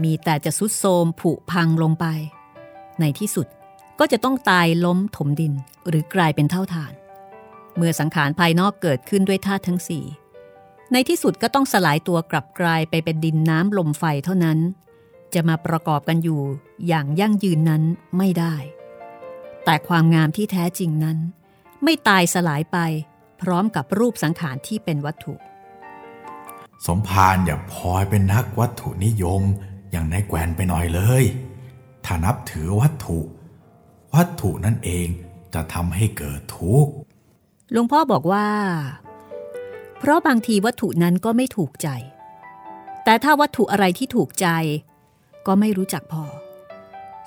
มีแต่จะสุดโทมผุพังลงไป ในที่สุดก็จะต้องตายล้มถมดินหรือกลายเป็นเท่าฐาน เมื่อสังขารภายนอกเกิดขึ้นด้วยธาตุทั้งสี่ ในที่สุดก็ต้องสลายตัวกลับกลายไปเป็นดินน้ำลมไฟเท่านั้น จะมาประกอบกันอยู่อย่างยั่งยืนนั้นไม่ได้ แต่ความงามที่แท้จริงนั้น ไม่ตายสลายไปพร้อมกับรูปสังขารที่เป็นวัตถุ สมภารอย่าพลอยเป็นนักวัตถุนิยมอย่างนายแกวนไปหน่อยเลย ถ้านับถือวัตถุ วัตถุนั่นเองจะทำให้เกิดทุกข์หลวงพ่อบอกว่า เพราะบางทีวัตถุนั้นก็ไม่ถูกใจ แต่ถ้าวัตถุอะไรที่ถูกใจ ก็ไม่รู้จักพอ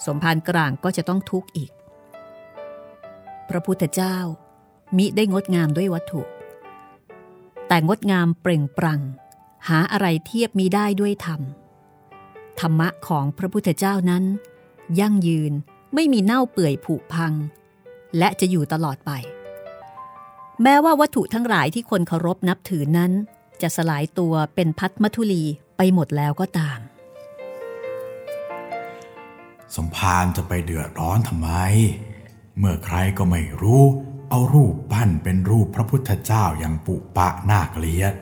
สมภารกลางก็จะต้องทุกข์อีก พระพุทธเจ้ามิได้งดงามด้วยวัตถุ แต่งดงามเปล่งปลั่ง หาอะไรเทียบมีได้ด้วยธรรม ธรรมะของพระพุทธเจ้านั้น ยั่งยืนไม่มีเน่าเปื่อยผุพัง และจะอยู่ตลอดไป แม้ว่าวัตถุทั้งหลายที่คนเคารพนับถือนั้น จะสลายตัวเป็นพัดมัทุลีไปหมดแล้วก็ตาม สมภารจะไปเดือดร้อนทำไม เมื่อใครก็ไม่รู้ เอารูปปั้นเป็นรูปพระพุทธเจ้าอย่างปุปะนาเกลียด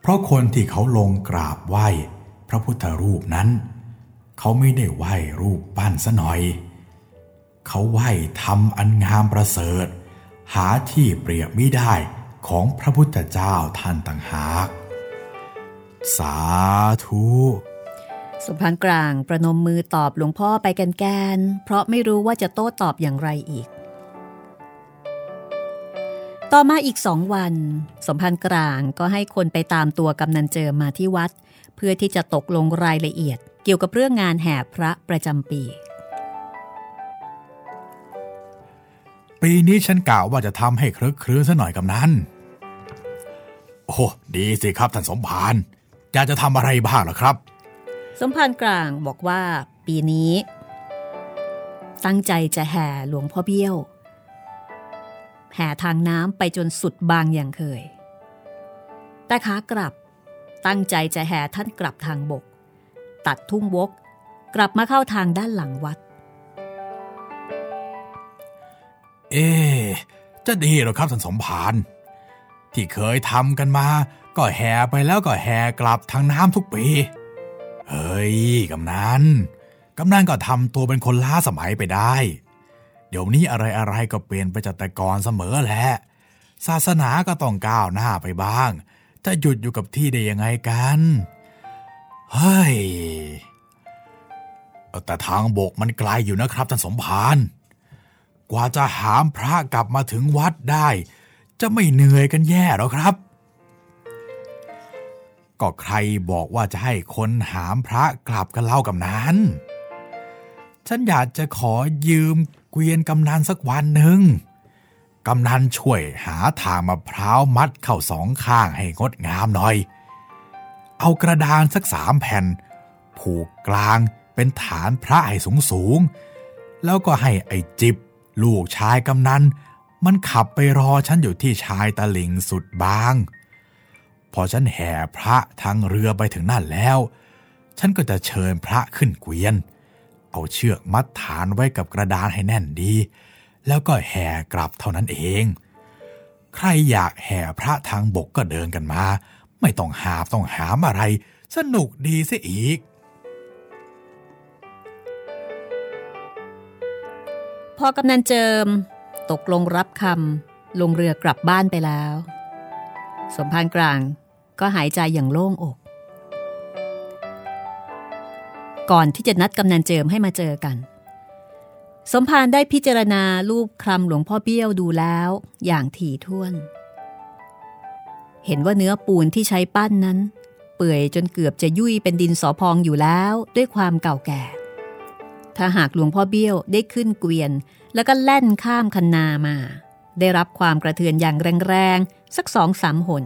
เพราะคนที่เขาลงกราบไหว้ พระพุทธรูปนั้น เขาไม่ได้ไหว้รูปปั้นซะหน่อย เขาไหว้ทำอันงามประเสริฐ หาที่เปรียบไม่ได้ของพระพุทธเจ้าท่านต่างหาก สาธุสมภารกลางประนมมือตอบหลวงพ่อไปแกนๆเพราะไม่รู้ว่าจะโต้ตอบอย่างไรอีก ต่อมาอีกสองวัน สมภารกลางก็ให้คนไปตามตัวกำนันเจิมมาที่วัด เพื่อที่จะตกลงรายละเอียดเกี่ยวกับเรื่องงานแห่พระประจำปี ปีนี้ฉันกล่าวว่าจะทำให้คลึกครื้นซะหน่อยกำนันโอ้ดีสิครับท่านสมภารอยากจะทำอะไรบ้างหรอครับ สมภารกลางบอกว่า ปีนี้ ตั้งใจจะแห่หลวงพ่อเบี้ยว แห่ทางน้ำไปจนสุดบางอย่างเคย แต่ขากลับ ตั้งใจจะแห่ท่านกลับทางบก ตัดทุ่งวก กลับมาเข้าทางด้านหลังวัด เอ๊จะดีเหรอครับท่านสมภารที่เคยทำกันมา ก็แห่ไปแล้วก็แห่กลับทางน้ำทุกปี เฮ้ยกำนันกำนันก็ทำตัวเป็นคนล้าสมัยไปได้ เดี๋ยวนี้อะไรอะไรก็เปลี่ยนไปจากแต่ก่อนเสมอแหละ ศาสนาก็ต้องก้าวหน้าไปบ้าง จะหยุดอยู่กับที่ได้ยังไงกัน เฮ้ย แต่ทางบกมันไกลอยู่นะครับท่านสมภาร กว่าจะหามพระกลับมาถึงวัดได้ จะไม่เหนื่อยกันแย่หรอครับ ก็ใครบอกว่าจะให้คนหามพระกลับกันเล่ากับนั้นฉันอยากจะขอยืมเกวียนกำนันสักวันหนึ่งกำนันช่วยหาทางมะพร้าวมัดเข้าสองข้างให้งดงามหน่อย เอากระดานสักสามแผ่น ผูกกลางเป็นฐานพระให้สูงสูงๆแล้วก็ให้ไอ้จิบ ลูกชายกำนันมันขับไปรอฉันอยู่ที่ชายตะลิงสุดบาง พอฉันแห่พระทางเรือไปถึงนั่นแล้ว ฉันก็จะเชิญพระขึ้นเกวียน เอาเชือกมัดฐานไว้กับกระดานให้แน่นดี แล้วก็แห่กลับเท่านั้นเอง ใครอยากแห่พระทางบกก็เดินกันมา ไม่ต้องหาบต้องหามอะไร สนุกดีเสียอีก พอกำนันเจิม ตกลงรับคำลงเรือกลับบ้านไปแล้ว สมภารกลางก็หายใจอย่างโล่งอก ก่อนที่จะนัดกำนันเจิมให้มาเจอกัน สมภารได้พิจารณารูปคลำหลวงพ่อเบี้ยวดูแล้วอย่างถี่ถ้วน เห็นว่าเนื้อปูนที่ใช้ปั้นนั้น เปื่อยจนเกือบจะยุ่ยเป็นดินสอพองอยู่แล้วด้วยความเก่าแก่ ถ้าหากหลวงพ่อเบี้ยวได้ขึ้นเกวียน แล้วก็แล่นข้ามคันนามา ได้รับความกระเทือนอย่างแรงๆ สักสองสามหน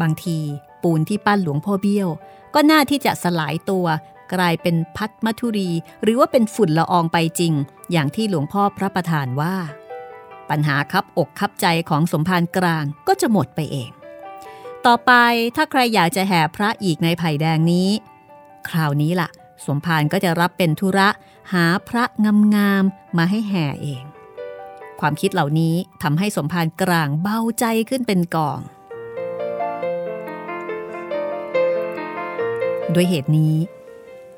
บางทีปูนที่ปั้นหลวงพ่อเบี้ยว ก็น่าที่จะสลายตัวกลายเป็นพัดมัทุรี หรือว่าเป็นฝุ่นละอองไปจริง อย่างที่หลวงพ่อพระประธานว่า ปัญหาคับอกคับใจของสมภารกลางก็จะหมดไปเอง ต่อไปถ้าใครอยากจะแห่พระอีกในไผ่แดงนี้ คราวนี้ล่ะ สมภารก็จะรับเป็นธุระหาพระงามๆมาให้แห่เอง ความคิดเหล่านี้ทำให้สมภารกลางเบาใจขึ้นเป็นกอง ด้วยเหตุนี้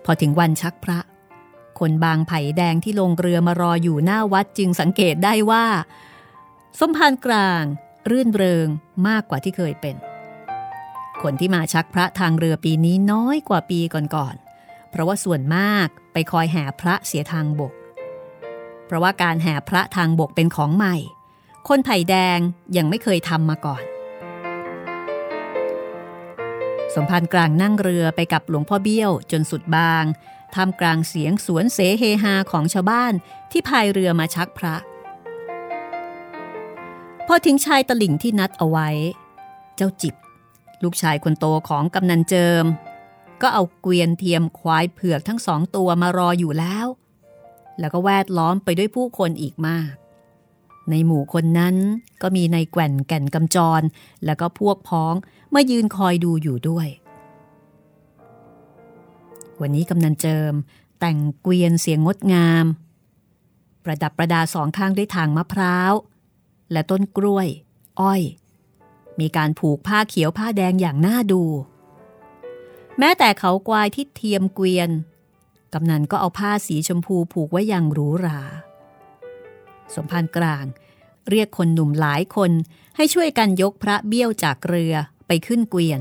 พอถึงวันชักพระ คนบางไผ่แดงที่ลงเรือมารออยู่หน้าวัดจึงสังเกตได้ว่า สมภารกลางรื่นเริงมากกว่าที่เคยเป็นคนที่มาชักพระทางเรือปีนี้น้อยกว่าปีก่อน เพราะว่าส่วนมากไปคอยแห่พระเสียทางบก เพราะว่าการแห่พระทางบกเป็นของใหม่ คนไผ่แดงยังไม่เคยทำมาก่อน สมภารกลางนั่งเรือไปกับหลวงพ่อเบี้ยวจนสุดบางท่ามกลางเสียงสวนเสเฮฮาของชาวบ้านที่พายเรือมาชักพระ พอถึงชายตลิ่งที่นัดเอาไว้ เจ้าจิบ ลูกชายคนโตของกำนันเจิม ก็เอาเกวียนเทียมควายเผือกทั้งสองตัวมารออยู่แล้ว แล้วก็แวดล้อมไปด้วยผู้คนอีกมาก ในหมู่คนนั้นก็มีในแก่นแก่นกำจร แล้วก็พวกพ้องมายืนคอยดูอยู่ด้วย วันนี้กำนันเจิม แต่งเกวียนเสียงงดงาม ประดับประดาสองข้างด้วยทางมะพร้าว และต้นกล้วย อ้อย มีการผูกผ้าเขียวผ้าแดงอย่างน่าดู แม้แต่เขากวายที่เทียมเกวียน กำนันก็เอาผ้าสีชมพูผูกไว้อย่างหรูหรา สมภารกลาง เรียกคนหนุ่มหลายคนให้ช่วยกันยกพระเบี้ยวจากเรือไปขึ้นเกวียน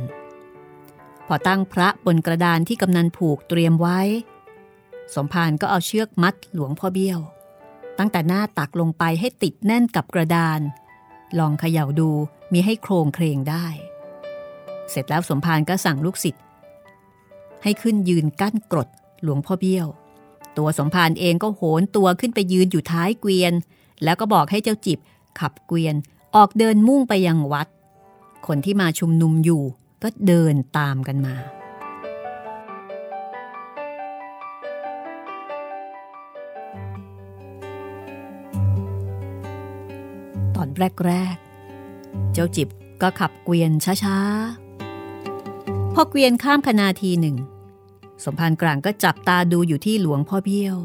พอตั้งพระบนกระดานที่กำนันผูกเตรียมไว้ สมภารก็เอาเชือกมัดหลวงพ่อเบี้ยว ตั้งแต่หน้าตักลงไปให้ติดแน่นกับกระดาน ลองเขย่าดูมีให้โครงเครงได้ เสร็จแล้วสมภารก็สั่งลูกศิษย์ ให้ขึ้นยืนกั้นกรดหลวงพ่อเบี้ยว ตัวสมภารเองก็โหนตัวขึ้นไปยืนอยู่ท้ายเกวียน แล้วก็บอกให้เจ้าจิบ ขับเกวียนออกเดินมุ่งไปยังวัด คนที่มาชุมนุมอยู่ก็เดินตามกันมา ตอนแรกๆ เจ้าจิบก็ขับเกวียนช้าๆ พอเกวียนข้ามคนาทีหนึ่ง สมภารกลางก็จับตาดูอยู่ที่หลวงพ่อเบี้ยว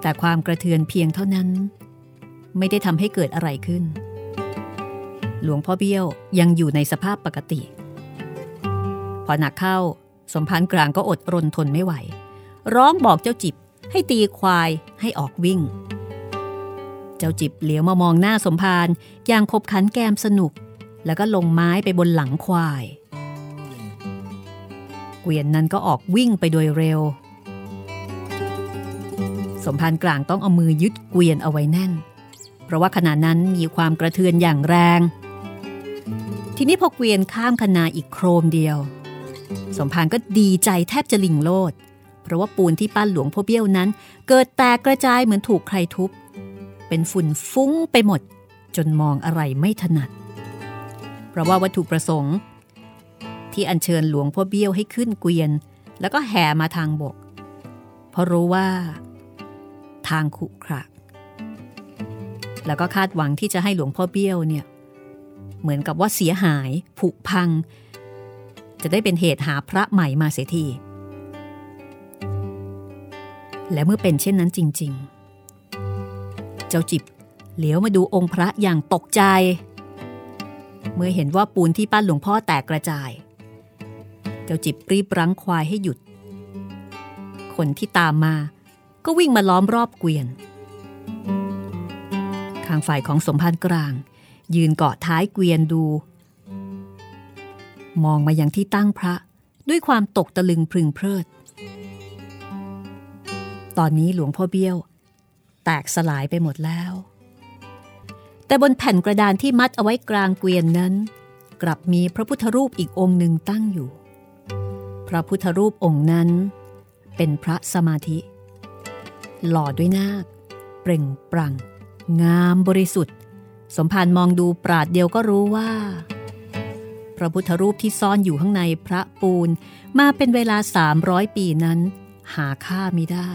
แต่ความกระเทือนเพียงเท่านั้น ไม่ได้ทำให้เกิดอะไรขึ้น หลวงพ่อเบี้ยวยังอยู่ในสภาพปกติ พอหนักเข้า สมภารกลางก็อดรนทนไม่ไหว ร้องบอกเจ้าจิบให้ตีควายให้ออกวิ่ง เจ้าจิบเหลียวมามองหน้าสมภารอย่างขบขันแกมสนุก แล้วก็ลงไม้ไปบนหลังควาย เกวียนนั้นก็ออกวิ่งไปโดยเร็ว สมภารกลางต้องเอามือยึดเกวียนเอาไว้แน่น เพราะว่าขณะนั้นมีความกระเทือนอย่างแรง ทีนี้พอเกวียนข้ามคนาอีกโครมเดียว สมภารก็ดีใจแทบจะลิงโลด เพราะว่าปูนที่ปั้นหลวงพ่อเบี้ยวนั้น เกิดแตกกระจายเหมือนถูกใครทุบ เป็นฝุ่นฟุ้งไปหมด จนมองอะไรไม่ถนัด เพราะว่าวัตถุประสงค์ ที่อัญเชิญหลวงพ่อเบี้ยวให้ขึ้นเกวียน แล้วก็แห่มาทางบก เพราะรู้ว่า ทางขุขระแล้วก็คาดหวังที่จะให้หลวงพ่อเบี้ยวเนี่ย เหมือนกับว่าเสียหายผุพัง จะได้เป็นเหตุหาพระใหม่มาเสียทีและเมื่อเป็นเช่นนั้นจริง ๆ เจ้าจิบเหลียวมาดูองค์พระอย่างตกใจ เมื่อเห็นว่าปูนที่ปั้นหลวงพ่อแตกกระจาย จ้าจิบรีบรั้งควายให้หยุด คนที่ตามมาก็วิ่งมาล้อมรอบเกวียน ข้างฝ่ายของสมภารกลาง ยืนเกาะท้ายเกวียนดู มองมาอยังที่ตั้งพระด้วยความตกตะลึงพึงเพลิด ตอนนี้หลวงพ่อเบี้ยว แตกสลายไปหมดแล้ว แต่บนแผ่นกระดานที่มัดเอาไว้กลางเกวียนนั้น กลับมีพระพุทธรูปอีกองค์หนึ่งตั้งอยู่ พระพุทธรูปองค์นั้น เป็นพระสมาธิ หล่อด้วยนาค เปล่งปลั่ง งามบริสุทธิ์ สมภารมองดูปราดเดียวก็รู้ว่า พระพุทธรูปที่ซ่อนอยู่ข้างในพระปูนมาเป็นเวลา 300 ปีนั้น หาค่าไม่ได้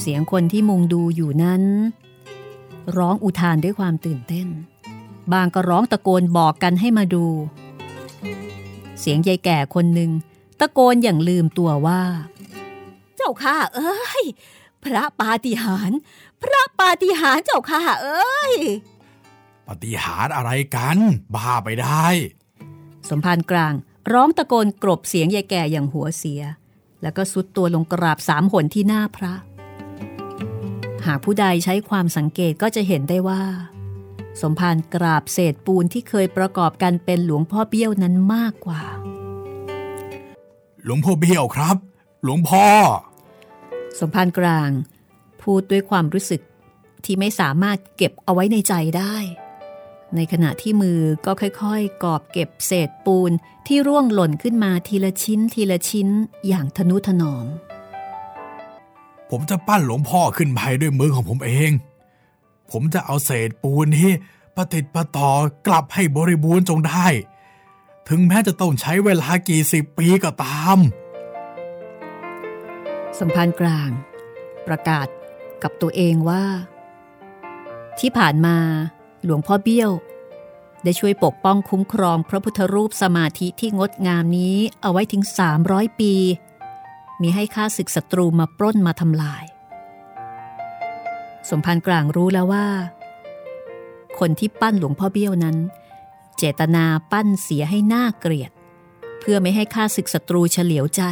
เสียงคนที่มุงดูอยู่นั้น ร้องอุทานด้วยความตื่นเต้น บางก็ร้องตะโกนบอกกันให้มาดู เสียงยายแก่คนหนึ่งตะโกนอย่างลืมตัวว่า เจ้าข้าเอ้ย พระปาฏิหาริย์พระปาฏิหาริย์เจ้าข้าเอ้ย ปาฏิหาริย์อะไรกัน บ้าไปได้ สมภารกลางร้องตะโกนกรบเสียงยายแก่อย่างหัวเสีย แล้วก็สุดตัวลงกราบสามหนที่หน้าพระ หากผู้ใดใช้ความสังเกตก็จะเห็นได้ว่า สมภารกราบเศษปูนที่เคยประกอบกันเป็นหลวงพ่อเบี้ยวนั้นมากกว่า หลวงพ่อเบี้ยวครับ หลวงพ่อ สมภารกลาง พูดด้วยความรู้สึกที่ไม่สามารถเก็บเอาไว้ในใจได้ ในขณะที่มือก็ค่อยๆ กอบเก็บเศษปูนที่ร่วงหล่นขึ้นมาทีละชิ้นทีละชิ้นอย่างทนุถนอม ผมจะปั้นหลวงพ่อขึ้นไปด้วยมือของผมเอง ผมจะเอาเศษปูนนี้ประติดประต่อกลับให้บริบูรณ์จงได้ ถึงแม้จะต้องใช้เวลากี่สิบปีก็ตามสสมภารกลาง ประกาศกับตัวเองว่า ที่ผ่านมาหลวงพ่อเบี้ยว ได้ช่วยปกป้องคุ้มครองพระพุทธรูปสมาธิที่งดงามนี้เอาไว้ถึง 300 ปี มีให้ข้าศึกศัตรูมาปล้นมาทำลาย สมภารกลางรู้แล้วว่า คนที่ปั้นหลวงพ่อเบี้ยวนั้น เจตนาปั้นเสียให้หน้าเกลียด เพื่อไม่ให้ข้าศึกศัตรูเฉลียวใจ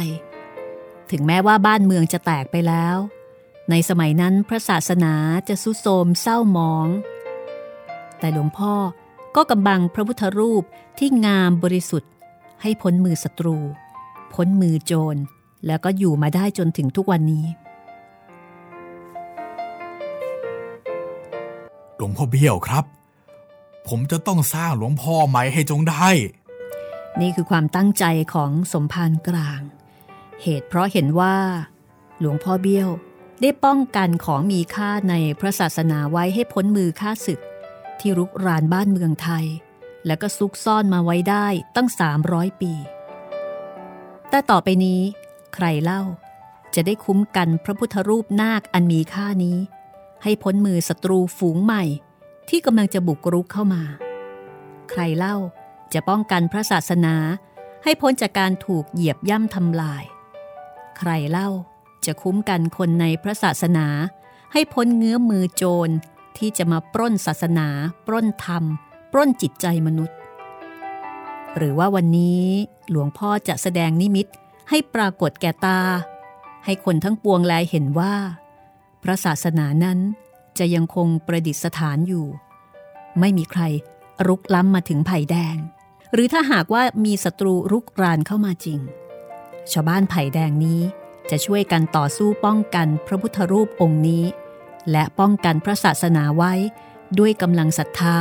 ถึงแม้ว่าบ้านเมืองจะแตกไปแล้ว ในสมัยนั้นพระศาสนาจะสุโทมเศร้าหมอง แต่หลวงพ่อก็กำบังพระพุทธรูปที่งามบริสุทธิ์ ให้พ้นมือศัตรู พ้นมือโจร แล้วก็อยู่มาได้จนถึงทุกวันนี้ หลวงพ่อเบี้ยวครับ ผมจะต้องสร้างหลวงพ่อใหม่ให้จงได้ นี่คือความตั้งใจของสมภารกลาง เหตุเพราะเห็นว่า หลวงพ่อเบี้ยวได้ป้องกันของมีค่าในพระศาสนาไว้ให้พ้นมือข้าศึก ที่รุกรานบ้านเมืองไทย แล้วก็ซุกซ่อนมาไว้ได้ตั้ง 300 ปี แต่ต่อไปนี้ ใครเล่าจะได้คุ้มกันพระพุทธรูปนาคอันมีค่านี้ ให้พ้นมือศัตรูฝูงใหม่ ที่กำลังจะบุกรุกเข้ามา ใครเล่าจะป้องกันพระศาสนาให้พ้นจากการถูกเหยียบย่ำทำลาย ใครเล่าจะคุ้มกันคนในพระศาสนา ให้พ้นเงื้อมือโจรที่จะมาปล้นศาสนา ปล้นธรรม ปล้นจิตใจมนุษย์ หรือว่าวันนี้หลวงพ่อจะแสดงนิมิตให้ปรากฏแก่ตา ให้คนทั้งปวงแลเห็นว่า พระศาสนานั้นจะยังคงประดิษฐานอยู่ ไม่มีใครรุกล้ำมาถึงไผ่แดง หรือถ้าหากว่ามีศัตรูรุกรานเข้ามาจริง ชาวบ้านไผ่แดงนี้จะช่วยกันต่อสู้ป้องกันพระพุทธรูปองค์นี้ และป้องกันพระศาสนาไว้ด้วยกำลังศรัทธา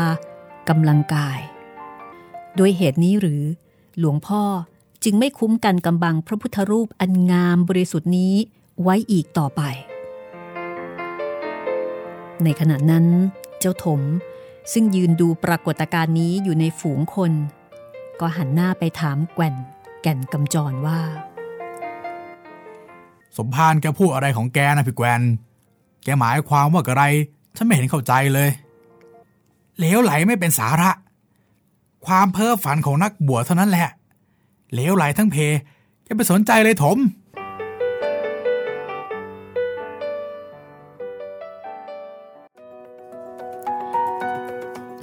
กำลังกาย ด้วยเหตุนี้หรือ หลวงพ่อจึงไม่คุ้มกันกำบังพระพุทธรูปอันงามบริสุทธิ์นี้ไว้อีกต่อไป ในขณะนั้นเจ้าถมซึ่งยืนดูปรากฏการณ์นี้อยู่ในฝูงคน ก็หันหน้าไปถามแก่น แก่นกำจรว่า สมภารแกพูดอะไรของแกนะพี่แกนแกหมายความว่าอะไร ฉันไม่เห็นเข้าใจเลยเหลวไหลไม่เป็นสาระ ความเพ้อฝันของนักบวชเท่านั้นแหละเหลวไหลทั้งเพ จะไปสนใจเลยถม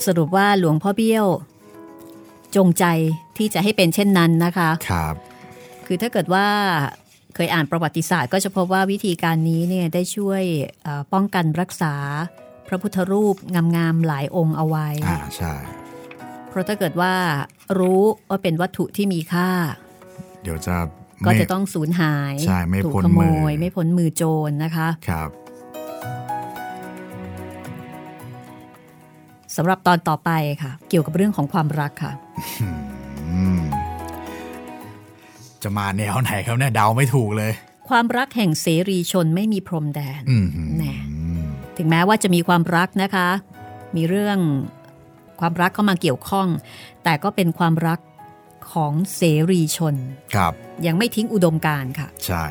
สรุปว่าหลวงพ่อเบี้ยว จงใจที่จะให้เป็นเช่นนั้นนะคะครับ คือถ้าเกิดว่าเคยอ่านประวัติศาสตร์ก็จะพบว่าวิธีการนี้เนี่ยได้ช่วยเอ่อป้องกันรักษาพระพุทธรูปงามๆหลายองค์เอาไว้อ่าใช่เพราะถ้าเกิดว่ารู้ว่าเป็นวัตถุที่มีค่า เดี๋ยวจะก็ไม่จะต้องสูญหายใช่ไม่ถูกพ้นขโมมือยไม่พ้นมือโจรนะคะ ครับ สำหรับตอนต่อไปค่ะ เกี่ยวกับเรื่องของความรักค่ะอืมจะมาแนวไหนครับเนี่ยเดาไม่ถูกเลย ความรักแห่งเสรีชนไม่มีพรมแดนอืมแน่ถึงแม้ว่าจะมีความรักนะคะ มีเรื่องความรักเข้ามาเกี่ยวข้อง แต่ก็เป็นความรักของเสรีชน ครับ ยังไม่ทิ้งอุดมการณ์ค่ะ ใช่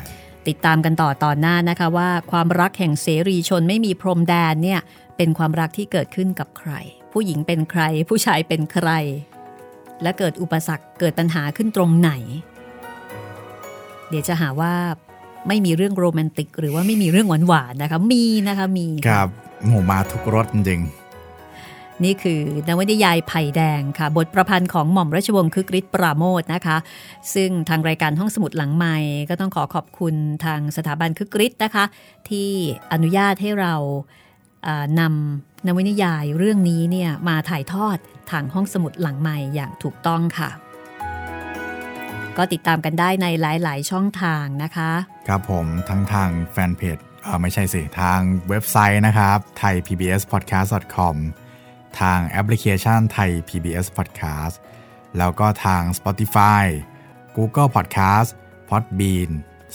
ติดตามกันต่อตอนหน้านะคะว่า ความรักแห่งเสรีชนไม่มีพรมแดนเนี่ย เป็นความรักที่เกิดขึ้นกับใคร ผู้หญิงเป็นใคร ผู้ชายเป็นใคร และเกิดอุปสรรคเกิดปัญหาขึ้นตรงไหน เดี๋ยวจะหาว่าไม่มีเรื่องโรแมนติก หรือว่าไม่มีเรื่องหวานๆนะคะมีนะคะมีครับโหมาทุกรสจริงนี่คือนวนิยายไผ่แดงค่ะ บทประพันธ์ของหม่อมราชวงศ์คึกฤทธิ์ปราโมทนะคะ ซึ่งทางรายการห้องสมุดหลังใหม่ก็ต้องขอขอบคุณทางสถาบันคึกฤทธิ์นะคะ ที่อนุญาตให้เราอ่า นำนวนิยายเรื่องนี้เนี่ยมาถ่ายทอดทางห้องสมุดหลังใหม่อย่างถูกต้องค่ะ ก็ติดตามกันได้ในหลาย ๆ ช่องทางนะคะ ครับผมทั้งทางแฟนเพจเออไม่ใช่สิ ทางเว็บไซต์นะครับ thaipbspodcast.com ทางแอปพลิเคชันไทย PBS Podcast แล้วก็ทาง Spotify Google Podcast Podbean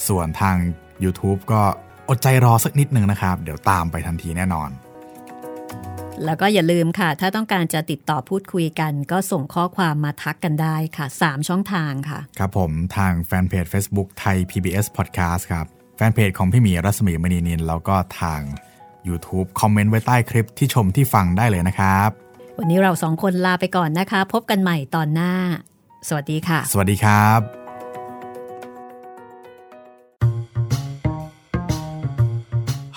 ส่วนทาง YouTube ก็ อดใจรอสักนิดหนึ่งนะครับ เดี๋ยวตามไปทันทีแน่นอน แล้วก็อย่าลืมค่ะ ถ้าต้องการจะติดต่อพูดคุยกัน ก็ส่งข้อความมาทักกันได้ค่ะ 3 ช่องทางค่ะ ครับผมทางแฟนเพจ Facebook ไทย PBS Podcast ครับ แฟนเพจของพี่หมีรัศมีมณีนินแล้วก็ทาง YouTube คอมเมนต์ไว้ใต้คลิปที่ชมที่ฟังได้เลยนะครับ วันนี้เราสองคนลาไปก่อนนะคะ พบกันใหม่ตอนหน้า สวัสดีค่ะ สวัสดีครับ